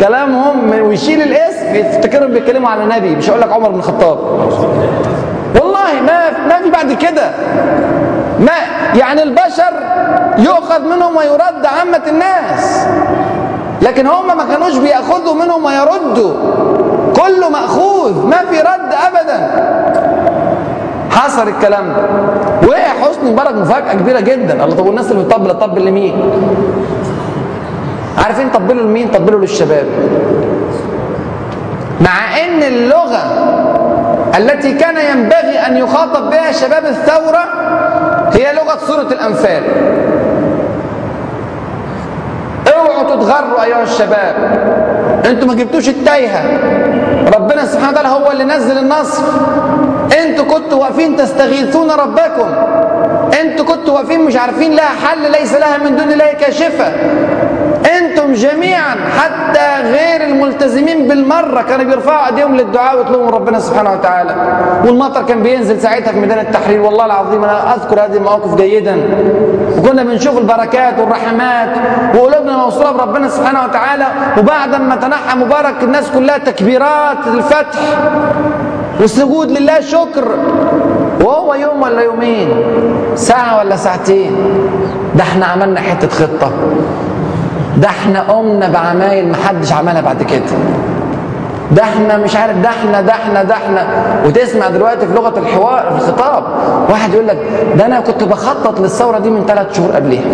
كلامهم ويشيل الاسم يفتكرهم بيتكلموا على نبي مش هقول لك عمر بن الخطاب. والله ما ما في بعد كده. ما يعني البشر يؤخذ منهم ويرد عامة الناس. لكن هم ما كانوش بيأخذوا منهم ويردوا. كله مأخوذ ما في رد ابدا. حصل الكلام ده. وقع حسني مبارك مفاجأة كبيرة جدا. الله طب والناس اللي بتطبل تطبل لمين؟ عارفين طبلوا لمين؟ طبلوا للشباب. مع إن اللغة التي كان ينبغي أن يخاطب بها شباب الثورة هي لغة سورة الأنفال. اوعوا تتغروا أيها الشباب. أنتوا ما جبتوش التايهة. ربنا سبحانه وتعالى هو اللي نزل النصر. أنتوا كنتوا واقفين تستغيثون ربكم. أنتوا كنتوا واقفين مش عارفين لها حل ليس لها من دون الله كاشفة. أنتم جميعا حتى غير الملتزمين بالمرة كانوا بيرفعوا أيديهم للدعاء ويطلبوا من ربنا سبحانه وتعالى. والمطر كان بينزل ساعتها في ميدان التحرير والله العظيم أنا أذكر هذه المواقف جيدا. وكنا بنشوف البركات والرحمات وقلوبنا موصولة بربنا سبحانه وتعالى وبعد ما تنحى مبارك الناس كلها تكبيرات الفتح والسجود لله شكر. وهو يوم ولا يومين؟ ساعة ولا ساعتين؟ ده إحنا عملنا حتة خطة. ده إحنا قمنا بعمايل محدش عملها بعد كده. ده إحنا مش عارف ده إحنا ده إحنا ده إحنا. وتسمع دلوقتي في لغة الحوار في الخطاب واحد يقول لك ده أنا كنت بخطط للثورة دي من ثلاث شهور قبليها.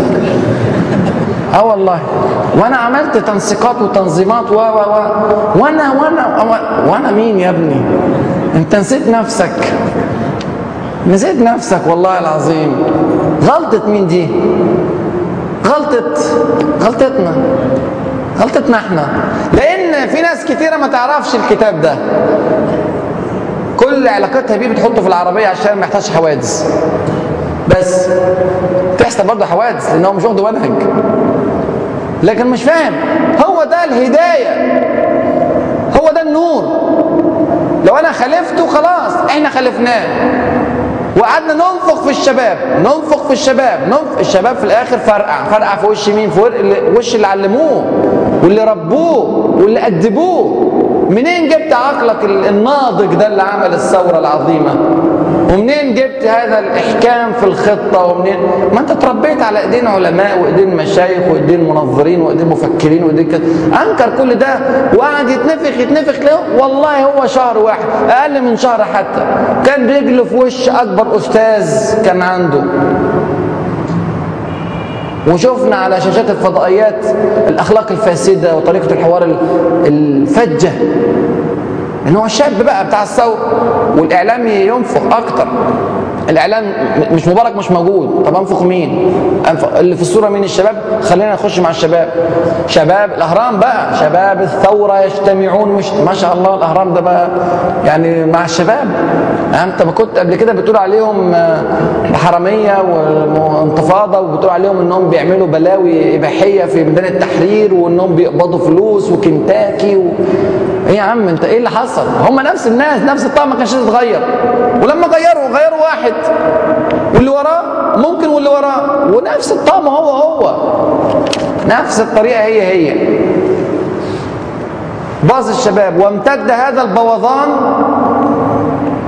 آه والله. وأنا عملت تنسيقات وتنظيمات و و و. وأنا وأنا وأنا مين يا ابني؟ انت نسيت نفسك. نسيت نفسك والله العظيم. غلطة مين دي؟ غلطة غلطتنا. غلطتنا إحنا. لأن في ناس كتيرة ما تعرفش الكتاب ده. كل علاقتها بيه بتحطه في العربية عشان ما يحتاجش حوادث. بس تحصل برضه حوادث لأن هو مش واخده منهج. لكن مش فاهم. هو ده الهداية. هو ده النور. لو أنا خالفته خلاص إحنا خالفناه. وقعدنا ننفخ في الشباب ننفخ في الشباب ننفخ الشباب في الآخر فرقع فرقع في وش مين؟ في وش اللي علموه؟ واللي ربوه واللي أدبوه. منين جبت عقلك الناضج ده اللي عمل الثورة العظيمة؟ ومنين جبت هذا الإحكام في الخطة ومنين؟ ما أنت اتربيت على إيدين علماء وإيدين مشايخ وإيدين منظرين وإيدين مفكرين وإيدين كده أنكر كل ده. وقعد يتنفخ يتنفخ له. والله هو شهر واحد. أقل من شهر حتى. كان رجله في وش أكبر أستاذ كان عنده. وشفنا على شاشات الفضائيات الأخلاق الفاسدة وطريقة الحوار الفجة. إن هو الشاب بقى بتاع الثورة والإعلام ينفخ أكتر. الإعلام مش مبارك مش موجود. طب أنفخ مين؟ أنفخ اللي في الصورة مين؟ الشباب. خلينا نخش مع الشباب. شباب الأهرام بقى. شباب الثورة يجتمعون مش ما شاء الله الأهرام ده بقى يعني مع الشباب. أنت ما كنت قبل كده بتقول عليهم حرامية وانتفاضة وبتقول عليهم إنهم بيعملوا بلاوي إباحية في ميدان التحرير وإنهم بيقبضوا فلوس وكنتاكي و... إيه يا عم أنت إيه اللي حصل؟ هم نفس الناس نفس الطعم ما كانش يتغير. ولما غيروا غيروا واحد. واللي وراه ممكن واللي وراه. ونفس الطعم هو هو. نفس الطريقة هي هي. باظ الشباب وامتد هذا البوظان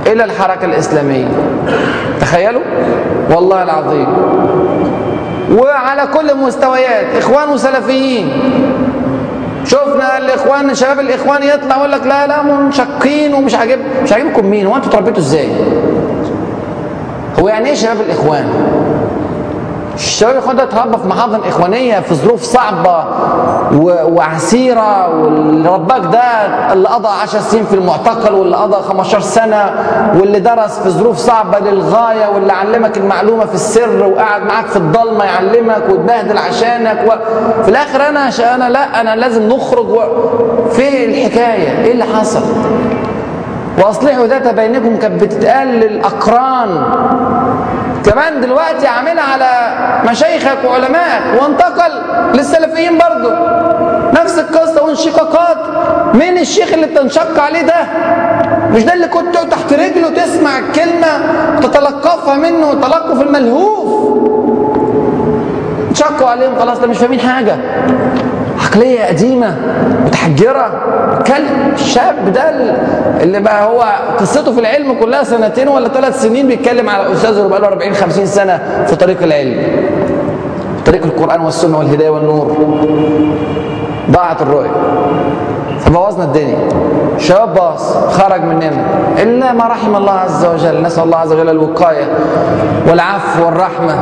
إلى الحركة الإسلامية. تخيلوا؟ والله العظيم. وعلى كل المستويات إخوان وسلفيين شفنا الإخوان شباب الإخوان يطلع يقول لك لا لا منشقين ومش عاجب مش عاجبكم مين؟ هو أنتوا اتربيتوا إزاي؟ هو يعني إيه شباب الإخوان؟ الشباب الاخوان ده اتربى في محاضن إخوانية في ظروف صعبة وعسيرة واللي رباك ده اللي قضى 10 سنين في المعتقل واللي قضى 15 سنة واللي درس في ظروف صعبة للغاية واللي علمك المعلومة في السر وقعد معاك في الضلمة يعلمك وتبهدل عشانك وفي الآخر أنا أنا لا أنا لازم نخرج و... في الحكاية. إيه اللي حصل؟ وأصلحوا ذات بينكم كانت بتتقال للأقران. كمان دلوقتي عاملها على مشايخك وعلمائك وانتقل للسلفيين برضه نفس القصة وانشقاقات. مين الشيخ اللي بتنشق عليه ده؟ مش ده اللي كنت تحت رجله تسمع الكلمة تتلقفها منه تلقف الملهوف؟ انشقوا عليهم خلاص ده مش فاهمين حاجة. عقلية قديمة متحجرة. كلب الشاب ده اللي بقى هو قصته في العلم كلها سنتين ولا ثلاث سنين بيتكلم على استاذه بقى له 40 50 سنة في طريق العلم. طريق القرآن والسنة والهداية والنور. ضاعت الرؤية. فبوظنا الدنيا. شباب باص خرج مننا. إلا ما رحم الله عز وجل. نسأل الله عز وجل الوقاية والعفو والرحمة.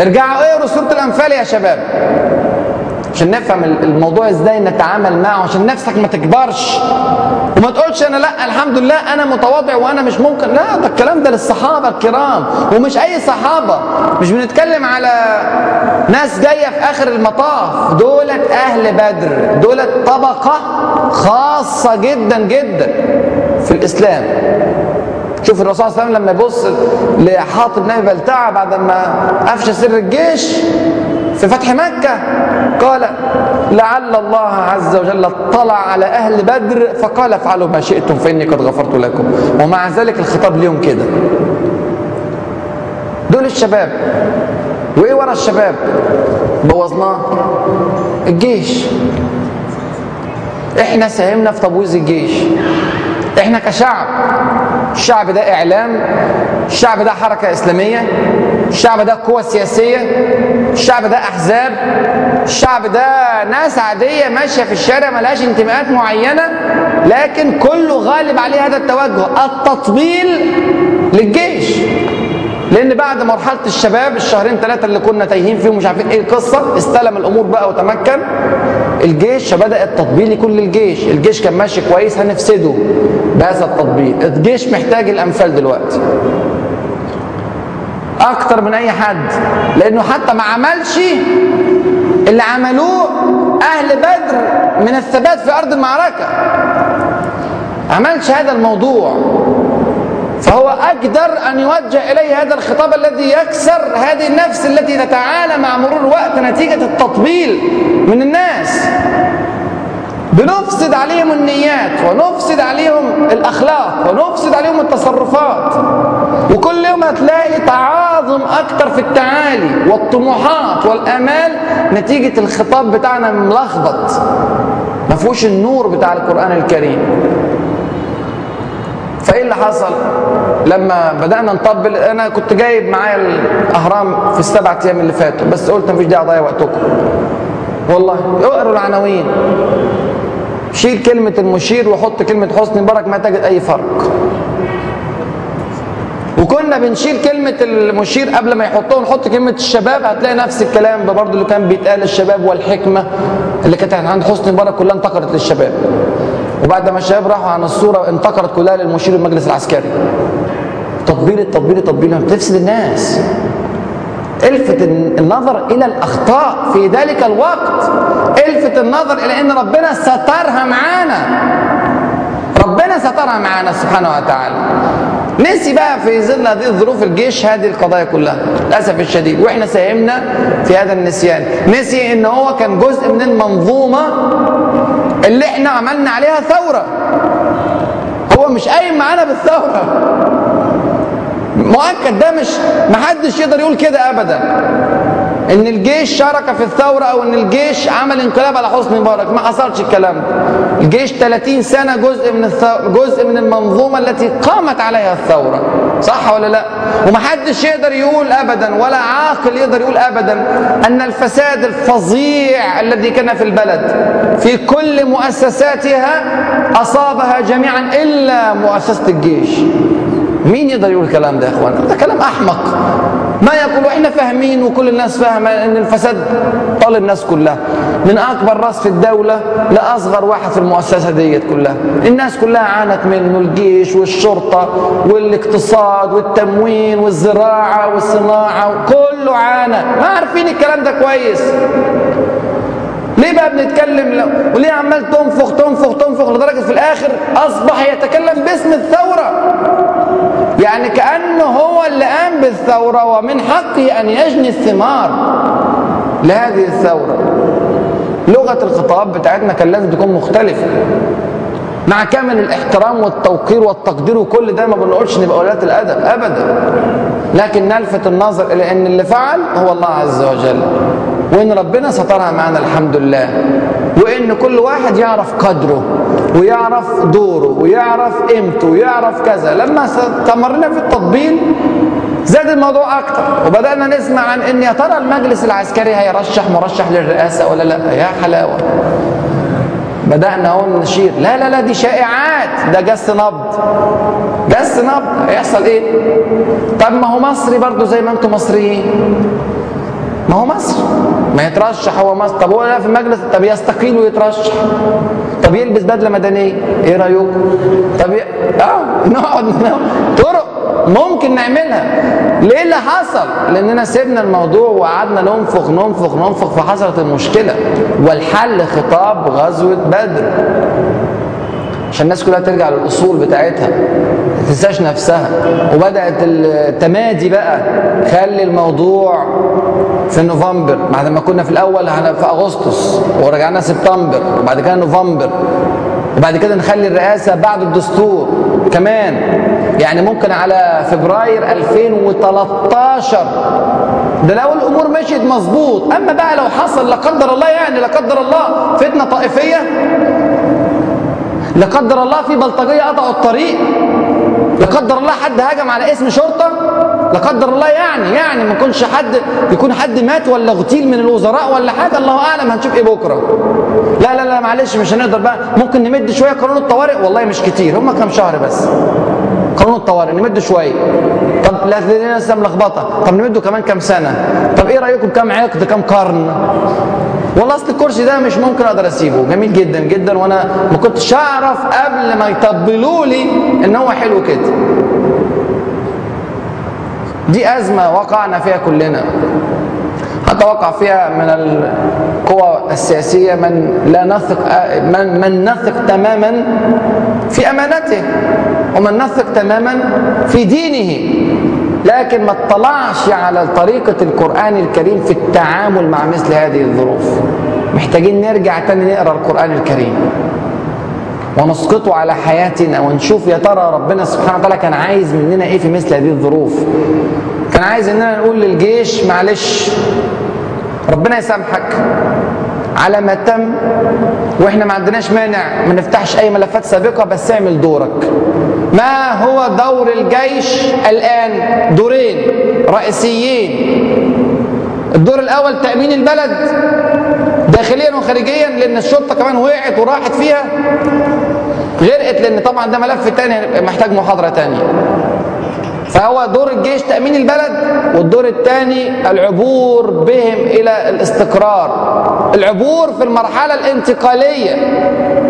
ارجعوا اقروا سوره الأنفال يا شباب؟ عشان نفهم الموضوع إزاي نتعامل معه عشان نفسك ما تكبرش. وما تقولش أنا لأ الحمد لله أنا متواضع وأنا مش ممكن. لا ده الكلام ده للصحابة الكرام ومش أي صحابة. مش بنتكلم على ناس جاية في آخر المطاف. دولت أهل بدر دولت طبقة خاصة جدا جدا في الإسلام. شوف الرسول صلى الله عليه وسلم لما يبص لحاطب نبي بلتعة بعد ما افشى سر الجيش في فتح مكة. قال لعل الله عز وجل اطلع على أهل بدر فقال افعلوا ما شئتم فإني قد غفرت لكم. ومع ذلك الخطاب ليهم كده. دول الشباب. وإيه ورا الشباب؟ بوظناه. الجيش. إحنا ساهمنا في تبويظ الجيش. إحنا كشعب الشعب ده إعلام الشعب ده حركة إسلامية الشعب ده قوة سياسية الشعب ده أحزاب الشعب ده ناس عادية ماشية في الشارع ملهاش انتماءات معينة لكن كله غالب عليه هذا التوجه التطبيل للجيش. لأن بعد مرحله الشباب الشهرين ثلاثة اللي كنا تايهين فيهم مش عارفين إيه القصة استلم الأمور بقى وتمكن. الجيش بدأ التطبيل يكون للجيش الجيش كان ماشي كويس هنفسده بهذا التطبيل الجيش محتاج الامثال دلوقتي. أكتر من أي حد. لأنه حتى ما عملش اللي عملوه أهل بدر من الثبات في أرض المعركة. عملش هذا الموضوع. فهو أقدر أن يوجه إليه هذا الخطاب الذي يكسر هذه النفس التي تتعالى مع مرور الوقت نتيجة التطبيل من الناس. بنفسد عليهم النيات ونفسد عليهم الأخلاق ونفسد عليهم التصرفات. وكل يوم هتلاقي تعاظم أكتر في التعالي والطموحات والآمال نتيجة الخطاب بتاعنا ملخبط. ما فيهوش النور بتاع القرآن الكريم. فإيه اللي حصل؟ لما بدأنا نطبل أنا كنت جايب معايا الأهرام في السبع أيام اللي فاتوا بس قلت مفيش داعي أضيع وقتكم. والله اقروا العناوين. شيل كلمة المشير وحط كلمة حسني مبارك ما تجد أي فرق. وكنا بنشيل كلمة المشير قبل ما يحطوه نحط كلمة الشباب هتلاقي نفس الكلام ده برضه اللي كان بيتقال الشباب والحكمة اللي كانت عند حسني مبارك كلها انتقلت للشباب. وبعد ما الشباب راحوا عن الصورة انتقلت كلها للمشير المجلس العسكري. تطبيل التطبيل التطبيل بتفسد الناس. الفت النظر إلى الأخطاء في ذلك الوقت. الفت النظر إلى إن ربنا سترها معانا. ربنا سترها معانا سبحانه وتعالى. نسي بقى في ظل هذه الظروف الجيش هذه القضايا كلها. للأسف الشديد. وإحنا ساهمنا في هذا النسيان. نسي إن هو كان جزء من المنظومة اللي إحنا عملنا عليها ثورة. هو مش قايم معانا بالثورة. مؤكد ده مش محدش يقدر يقول كده ابدا. إن الجيش شارك في الثورة أو إن الجيش عمل انقلاب على حسني مبارك ما حصلش الكلام. ده الجيش 30 سنة جزء من الثو... جزء من المنظومة التي قامت عليها الثورة. صح ولا لا؟ ومحدش يقدر يقول ابدا ولا عاقل يقدر يقول ابدا أن الفساد الفظيع الذي كان في البلد في كل مؤسساتها أصابها جميعا إلا مؤسسة الجيش. مين يقدر يقول الكلام ده يا اخوانا ده كلام أحمق. ما يقول إحنا فاهمين وكل الناس فاهمه إن الفساد طال الناس كلها. من أكبر رأس في الدولة لأصغر واحد في المؤسسة ديت كلها. الناس كلها عانت منه الجيش والشرطة والاقتصاد والتموين والزراعة والصناعة كله عانى. ما عارفين الكلام ده كويس. ليه بقى بنتكلم؟ لو وليه عمال تنفخ تنفخ تنفخ لدرجة في الآخر أصبح يتكلم باسم الثورة. يعني كأنه هو اللي قام بالثورة ومن حقه أن يجني الثمار لهذه الثورة. لغة الخطاب بتاعتنا كان لازم تكون مختلفة. مع كامل الاحترام والتوقير والتقدير وكل ده ما بنقولش نبقى أولاد الأدب ابدا. لكن نلفت النظر إلى إن اللي فعل هو الله عز وجل. وإن ربنا سترها معنا الحمد لله. وإن كل واحد يعرف قدره ويعرف دوره ويعرف قيمته ويعرف كذا. لما استمرنا في التطبيل زاد الموضوع أكتر وبدأنا نسمع عن إن يا ترى المجلس العسكري هيرشح مرشح للرئاسة ولا لأ؟ يا حلاوة. بدأنا أهو نشير. لا لا لا دي شائعات. ده جس نبض. جس نبض. هيحصل إيه؟ طب ما هو مصري برضو زي ما أنتم مصريين. ما هو مصر ما يترشح هو مصر طب هو لا في المجلس طب يستقيل ويترشح. طب يلبس بدلة مدنية إيه رايكم طب ي... آه نقعد. طرق ممكن نعملها. ليه اللي حصل؟ لأننا سيبنا الموضوع وقعدنا ننفخ ننفخ ننفخ فحصلت المشكلة. والحل خطاب غزوة بدر. عشان الناس كلها ترجع للأصول بتاعتها ما تنساش نفسها. وبدأت التمادي بقى خلي الموضوع في نوفمبر. بعد ما كنا في الأول في أغسطس ورجعنا سبتمبر وبعد كده نوفمبر. وبعد كده نخلي الرئاسة بعد الدستور كمان. يعني ممكن على فبراير 2013 ده لو الأمور مشيت مظبوط. أما بقى لو حصل لا قدر الله يعني لا قدر الله فتنة طائفية لا قدر الله في بلطجية قطعوا الطريق. لا قدر الله حد هجم على اسم شرطة. لا قدر الله يعني يعني ما يكونش حد يكون حد مات ولا اغتيل من الوزراء ولا حاجة. الله أعلم هنشوف إيه بكرة. لا لا لا معلش مش هنقدر بقى. ممكن نمد شوية قانون الطوارئ؟ والله مش كتير هم كام شهر بس؟ قانون الطوارئ نمد شوية. طب لا لسه ملخبطه طب نمده كمان كام سنة؟ طب إيه رأيكم كام عقد كام قرن؟ والله أصل الكرسي ده مش ممكن أقدر أسيبه. جميل جدا جدا. وأنا ما كنتش أعرف قبل ما يطبلوا لي إن هو حلو كده. دي أزمة وقعنا فيها كلنا. حتى وقع فيها من القوى السياسية من لا نثق من, من نثق تماما في أمانته ومن نثق تماما في دينه. لكن ما اطلعش على طريقة القرآن الكريم في التعامل مع مثل هذه الظروف. محتاجين نرجع تاني نقرأ القرآن الكريم. ونسقطه على حياتنا ونشوف يا ترى ربنا سبحانه وتعالى كان عايز مننا إيه في مثل هذه الظروف. كان عايز إننا نقول للجيش معلش ربنا يسامحك. على ما تم وإحنا ما عندناش مانع ما نفتحش أي ملفات سابقة بس اعمل دورك. ما هو دور الجيش الآن؟ دورين. رئيسيين. الدور الأول تأمين البلد. داخليا وخارجيا لأن الشرطة كمان وقعت وراحت فيها. غرقت لأن طبعا ده ملف تاني محتاج محاضرة تانية. فهو دور الجيش تأمين البلد والدور الثاني العبور بهم إلى الاستقرار. العبور في المرحلة الانتقالية.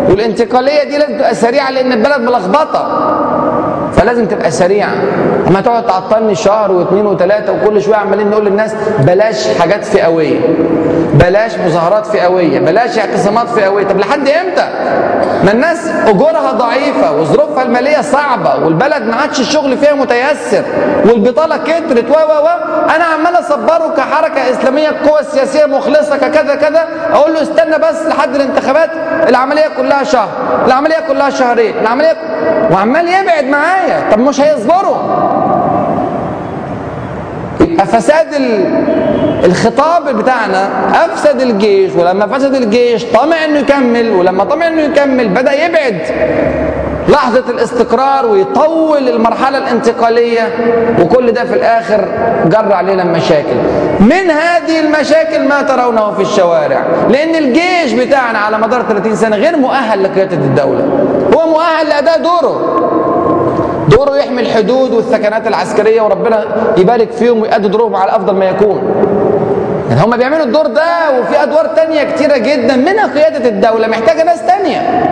والانتقالية دي لازم تبقى سريعة لأن البلد ملخبطة. فلازم تبقى سريعة. اما تقعد تعطلني شهر واثنين وثلاثة وكل شوية عمالين نقول للناس بلاش حاجات فئوية بلاش مظاهرات فئوية بلاش اعتصامات فئوية. طب لحد إمتى؟ ما الناس أجورها ضعيفة وظروفها المالية صعبة والبلد ما عادش الشغل فيها متيسر والبطالة كترت و و و. أنا عمال أصبره كحركة إسلامية قوة سياسية مخلصة ككذا كذا. أقول له استنى بس لحد الانتخابات العملية كلها شهر العملية كلها شهرين العملية وعمال يبعد معايا. طب مش هيصبروا؟ فساد الخطاب بتاعنا أفسد الجيش ولما فسد الجيش طمع إنه يكمل ولما طمع إنه يكمل بدأ يبعد لحظة الاستقرار ويطول المرحلة الانتقالية وكل ده في الآخر جر علينا المشاكل. من هذه المشاكل ما ترونه في الشوارع لأن الجيش بتاعنا على مدار 30 سنة غير مؤهل لقيادة الدولة. هو مؤهل لأداء دوره. دوره يحمي الحدود والثكنات العسكرية وربنا يبارك فيهم ويأدوا دورهم على أفضل ما يكون. يعني هم بيعملوا الدور ده وفي أدوار تانية كتيرة جدا منها قيادة الدولة محتاجة ناس تانية.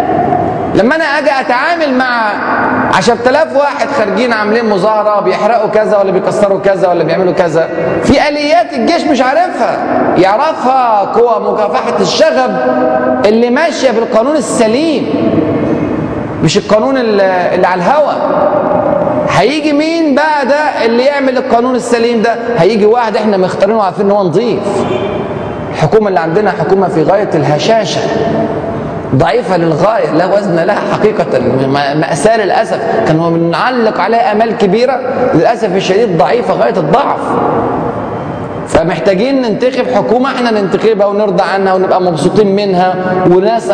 لما أنا أجي أتعامل مع 10000 واحد خارجين عاملين مظاهرة بيحرقوا كذا ولا بيكسروا كذا ولا بيعملوا كذا في آليات الجيش مش عارفها. يعرفها قوى مكافحة الشغب اللي ماشية بالقانون السليم مش القانون اللي على الهوى هيجي مين بقى ده اللي يعمل القانون السليم ده؟ هيجي واحد إحنا مختارينه وعارفين ان هو نظيف. الحكومة اللي عندنا حكومة في غاية الهشاشة ضعيفة للغاية لا وزن لها حقيقة مأساة للأسف. كانوا بنعلق عليها آمال كبيرة للأسف الشديد ضعيفة غاية الضعف. فمحتاجين ننتخب حكومة إحنا ننتخبها ونرضى عنها ونبقى مبسوطين منها وناس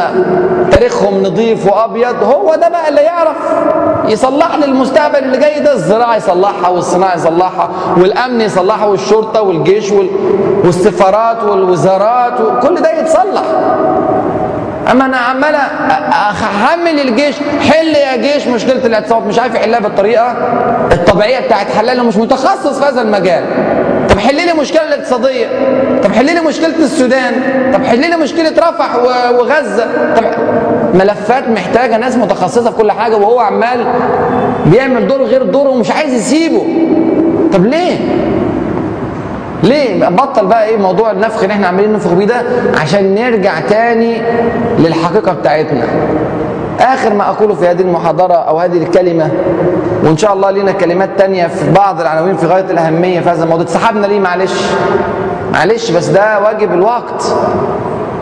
تاريخهم نظيف وأبيض. هو ده بقى اللي يعرف يصلح لي المستقبل اللي جاي ده الزراعة يصلحها والصناعة يصلحها والأمن يصلحها والشرطة والجيش والسفارات والوزارات وكل ده يتصلح. أما أنا عمال أحمل الجيش حل يا جيش مشكلة الاعتصامات مش عارف يحلها بالطريقة الطبيعية بتاعت حلاله مش متخصص في هذا المجال. طب حل لي المشكلة الاقتصادية. طب حل لي مشكلة السودان. طب حل لي مشكلة رفح وغزة. طب ملفات محتاجة ناس متخصصة في كل حاجة وهو عمال بيعمل دور غير دوره ومش عايز يسيبه. طب ليه؟ ليه؟ بطل بقى إيه موضوع النفخ اللي إحنا عمالين ننفخ بيه ده عشان نرجع تاني للحقيقة بتاعتنا. آخر ما أقوله في هذه المحاضرة أو هذه الكلمة وإن شاء الله لنا كلمات تانية في بعض العناوين في غاية الأهمية في هذا الموضوع. اتسحبنا ليه؟ معلش. معلش بس ده واجب الوقت.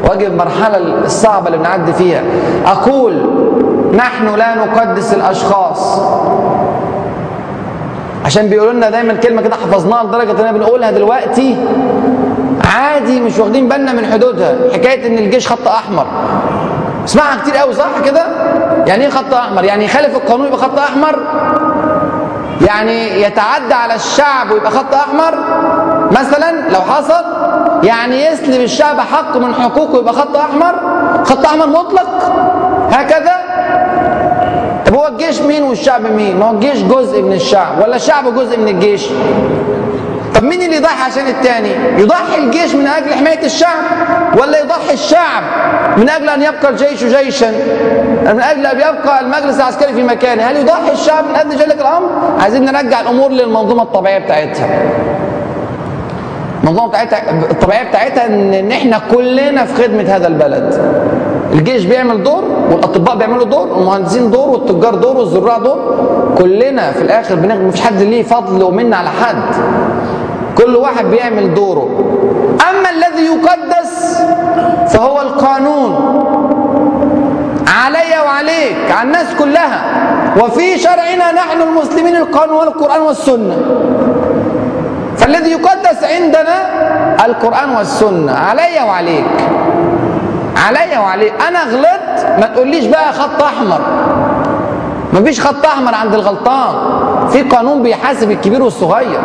واجب المرحلة الصعبة اللي بنعدي فيها. أقول نحن لا نقدس الأشخاص. عشان بيقولوا لنا دايما كلمة كده حفظناها لدرجة اننا بنقولها دلوقتي عادي مش واخدين بالنا من حدودها. حكاية إن الجيش خط أحمر. اسمعها كتير قوي صح كده؟ يعني إيه خط أحمر؟ يعني يخالف القانون يبقى خط أحمر؟ يعني يتعدى على الشعب ويبقى خط أحمر؟ مثلا لو حصل يعني يسلب الشعب حق من حقوقه يبقى خط أحمر؟ خط أحمر مطلق؟ هكذا؟ طب هو الجيش مين والشعب مين؟ ما هو الجيش جزء من الشعب ولا الشعب جزء من الجيش؟ طب مين اللي يضحي عشان التاني؟ يضحي الجيش من أجل حماية الشعب ولا يضحي الشعب من أجل أن يبقى الجيش جيشا؟ من أجل أن يبقى المجلس العسكري في مكانه. هل يضحي الشعب من أجل ذلك الأمر؟ عايزين نرجع الأمور للمنظومة الطبيعية بتاعتها. المنظومة بتاعتها الطبيعية بتاعتها ان إحنا كلنا في خدمة هذا البلد. الجيش بيعمل دور والأطباء بيعملوا دور والمهندسين دور والتجار دور والزراع دور. كلنا في الآخر بنخدم مفيش حد ليه فضل ومن على حد. كل واحد بيعمل دوره. أما الذي يقدس فهو القانون. علي وعليك على الناس كلها. وفي شرعنا نحن المسلمين القانون والقرآن والسنة. فالذي يقدس عندنا القرآن والسنة. علي وعليك. عليا وعليك. أنا غلطت؟ ما تقوليش بقى خط أحمر. مفيش خط أحمر عند الغلطان. في قانون بيحاسب الكبير والصغير.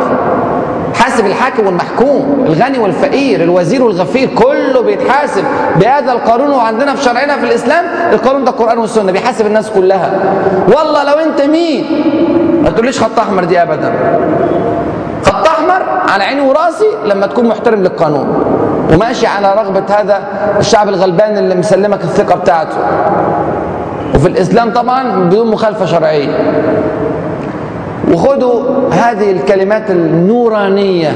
حاسب الحاكم والمحكوم الغني والفقير الوزير والغفير كله بيتحاسب. بهذا القانون وعندنا في شرعنا في الإسلام القانون ده القران والسنة بيحاسب الناس كلها. والله لو انت مين؟ ما تقوليش خط أحمر دي ابدا. خط أحمر على عيني وراسي لما تكون محترم للقانون. وماشي على رغبة هذا الشعب الغلبان اللي مسلمك الثقة بتاعته. وفي الإسلام طبعا بدون مخالفة شرعية. وخذوا هذه الكلمات النورانية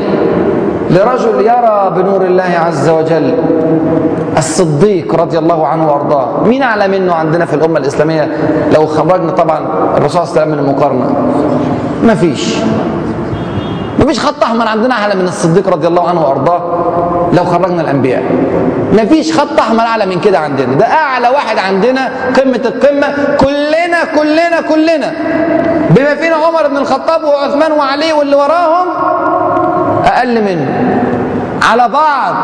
لرجل يرى بنور الله عز وجل. الصديق رضي الله عنه وأرضاه. مين أعلى منه عندنا في الأمة الإسلامية؟ لو خرجنا طبعا الرسول صلى الله عليه وسلم من المقارنه ما فيش. مفيش خط أحمر عندنا أعلى من الصديق رضي الله عنه وأرضاه. لو خرجنا الأنبياء. مفيش خط أحمر أعلى من كده عندنا. ده أعلى واحد عندنا قمة القمة. كلنا كلنا كلنا. بما فينا عمر بن الخطاب وعثمان وعلي واللي وراهم أقل منه. على بعض.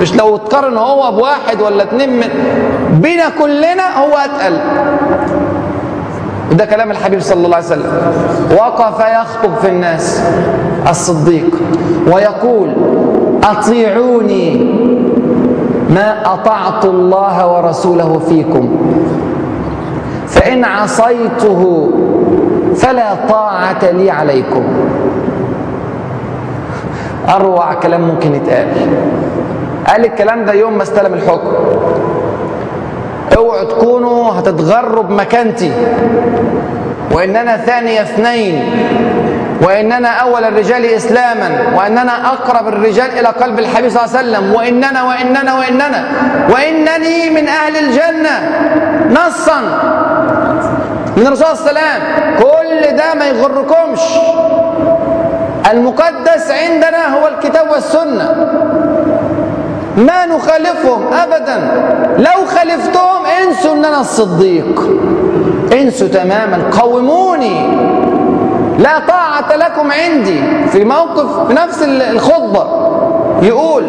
مش لو تقارن هو بواحد ولا اتنين من بينا كلنا هو أتقل. وده كلام الحبيب صلى الله عليه وسلم. وقف يخطب في الناس الصديق ويقول أطيعوني ما أطعت الله ورسوله فيكم. فإن عصيته فلا طاعة لي عليكم. أروع كلام ممكن يتقال. قال الكلام ده يوم ما استلم الحكم. اوعوا تكونوا هتتغروا بمكانتي وإن أنا ثاني اثنين. وان أنا أول الرجال إسلاما وان أنا أقرب الرجال إلى قلب الحبيب صلى الله عليه وسلم. وإننا وإننا وإننا. وإنني من أهل الجنة. نصا. من الرسول صلى الله عليه وسلم. كل ده ما يغركمش. المقدس عندنا هو الكتاب والسنة. ما نخالفهم ابدا. لو خالفتهم انسوا ان أنا الصديق. انسوا تماما. قوموني. لا طاعة لكم عندي في موقف في نفس الخطبة. يقول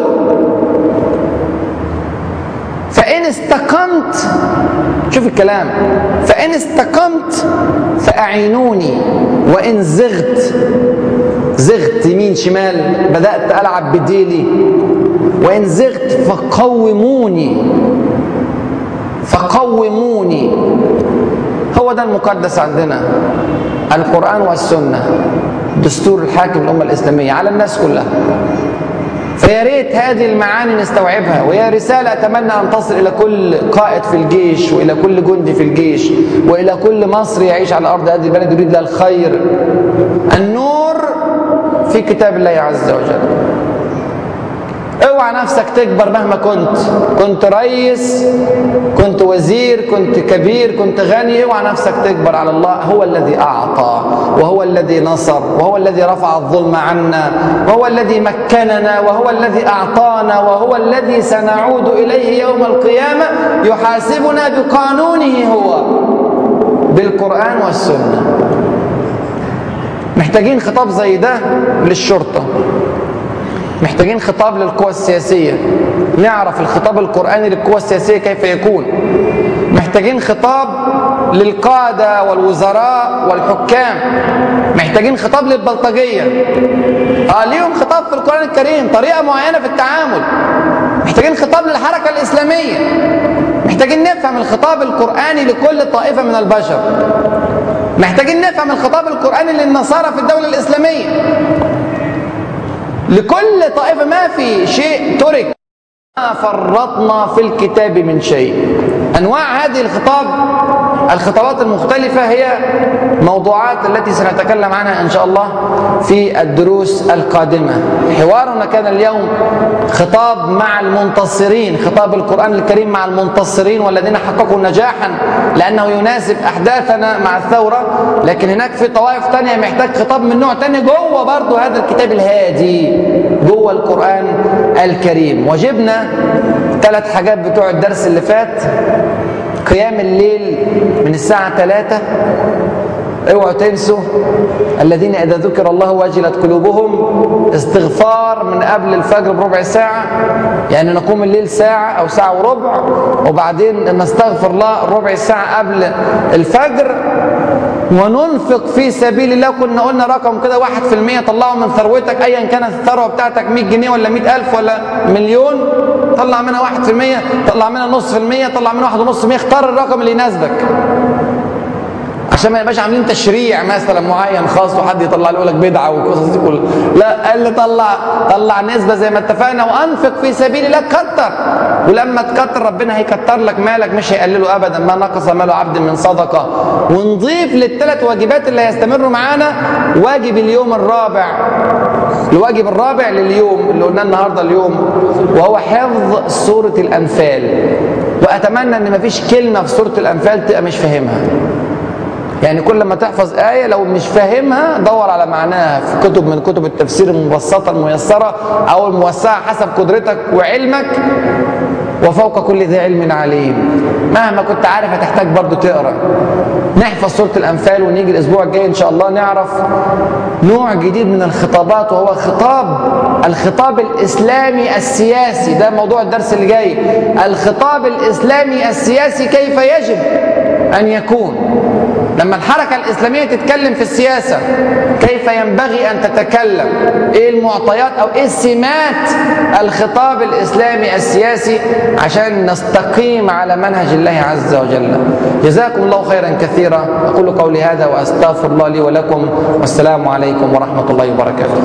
فإن استقمت شوف الكلام فإن استقمت فأعينوني وإن زغت زغت يمين شمال بدأت ألعب بديلي وإن زغت فقوموني فقوموني هو ده المقدس عندنا. القرآن والسنة. دستور الحاكم الأمة الإسلامية. على الناس كلها. فيا ريت هذه المعاني نستوعبها. وهي رسالة أتمنى أن تصل إلى كل قائد في الجيش وإلى كل جندي في الجيش وإلى كل مصري يعيش على أرض هذه البلد يريد لها الخير. النور في كتاب الله عز وجل. اوعى نفسك تكبر مهما كنت. كنت رئيس كنت وزير كنت كبير كنت غني اوعى نفسك تكبر على الله. هو الذي أعطى وهو الذي نصر وهو الذي رفع الظلم عنا وهو الذي مكننا وهو الذي أعطانا وهو الذي سنعود إليه يوم القيامة. يحاسبنا بقانونه هو بالقرآن والسنة. محتاجين خطاب زي ده للشرطة. محتاجين خطاب للقوى السياسية. نعرف الخطاب القرآني للقوى السياسية كيف يكون. محتاجين خطاب للقادة والوزراء والحكام. محتاجين خطاب للبلطجية. آه ليهم خطاب في القرآن الكريم طريقة معينة في التعامل. محتاجين خطاب للحركة الإسلامية. محتاجين نفهم الخطاب القرآني لكل طائفة من البشر. محتاجين نفهم الخطاب القرآني للنصارى في الدولة الإسلامية. لكل طائفة ما في شيء ترك. ما فرطنا في الكتاب من شيء. أنواع هذه الخطاب الخطابات المختلفة هي موضوعات التي سنتكلم عنها إن شاء الله في الدروس القادمة. حوارنا كان اليوم خطاب مع المنتصرين خطاب القرآن الكريم مع المنتصرين والذين حققوا نجاحا لأنه يناسب أحداثنا مع الثورة لكن هناك في طوائف تانية محتاج خطاب من نوع تاني جوه برضو هذا الكتاب الهادي جوه القرآن الكريم. وجبنا ثلاث حاجات بتوع الدرس اللي فات. قيام الليل من الساعة 3 اوعوا تنسوا الذين إذا ذكر الله وجلت قلوبهم استغفار من قبل الفجر بربع ساعة يعني نقوم الليل ساعة أو ساعة وربع وبعدين نستغفر الله ربع ساعة قبل الفجر وننفق في سبيل الله. كنا قلنا رقم كده واحد في المية طلعوا من ثروتك. ايا كانت الثروة بتاعتك 100 جنيه ولا 100 ألف ولا مليون طلع منها واحد في المية طلع منها نص في المية طلع منها واحد ونص في المية. اختار الرقم اللي يناسبك. عشان ما يبقاش عاملين تشريع مثلا معين خاص وحد يطلع له لك بدعة والقصص دي كلها. لا قال لي طلع طلع نسبة زي ما اتفقنا وأنفق في سبيل الله كتر. ولما تكتر ربنا هيكتر لك مالك مش هيقلله ابدا. ما نقص مال عبد من صدقة. ونضيف للثلاث واجبات اللي هيستمروا معانا. واجب اليوم الرابع. الواجب الرابع لليوم اللي قلناه النهارده اليوم وهو حفظ سورة الأنفال. وأتمنى إن مفيش كلمة في سورة الأنفال تبقى مش فاهمها. يعني كل ما تحفظ آية لو مش فاهمها دور على معناها في كتب من كتب التفسير المبسطة الميسرة أو الموسعة حسب قدرتك وعلمك وفوق كل ذي علم عليم. مهما كنت عارف هتحتاج برضو تقرأ. نحفظ سورة الأنفال ونيجي الأسبوع الجاي إن شاء الله نعرف نوع جديد من الخطابات وهو خطاب الخطاب الإسلامي السياسي. ده موضوع الدرس اللي جاي. الخطاب الإسلامي السياسي كيف يجب أن يكون؟ لما الحركة الإسلامية تتكلم في السياسة كيف ينبغي أن تتكلم؟ إيه المعطيات أو إيه سمات الخطاب الإسلامي السياسي عشان نستقيم على منهج الله عز وجل؟ جزاكم الله خيرا كثيرا. أقول قولي هذا وأستغفر الله لي ولكم. والسلام عليكم ورحمة الله وبركاته.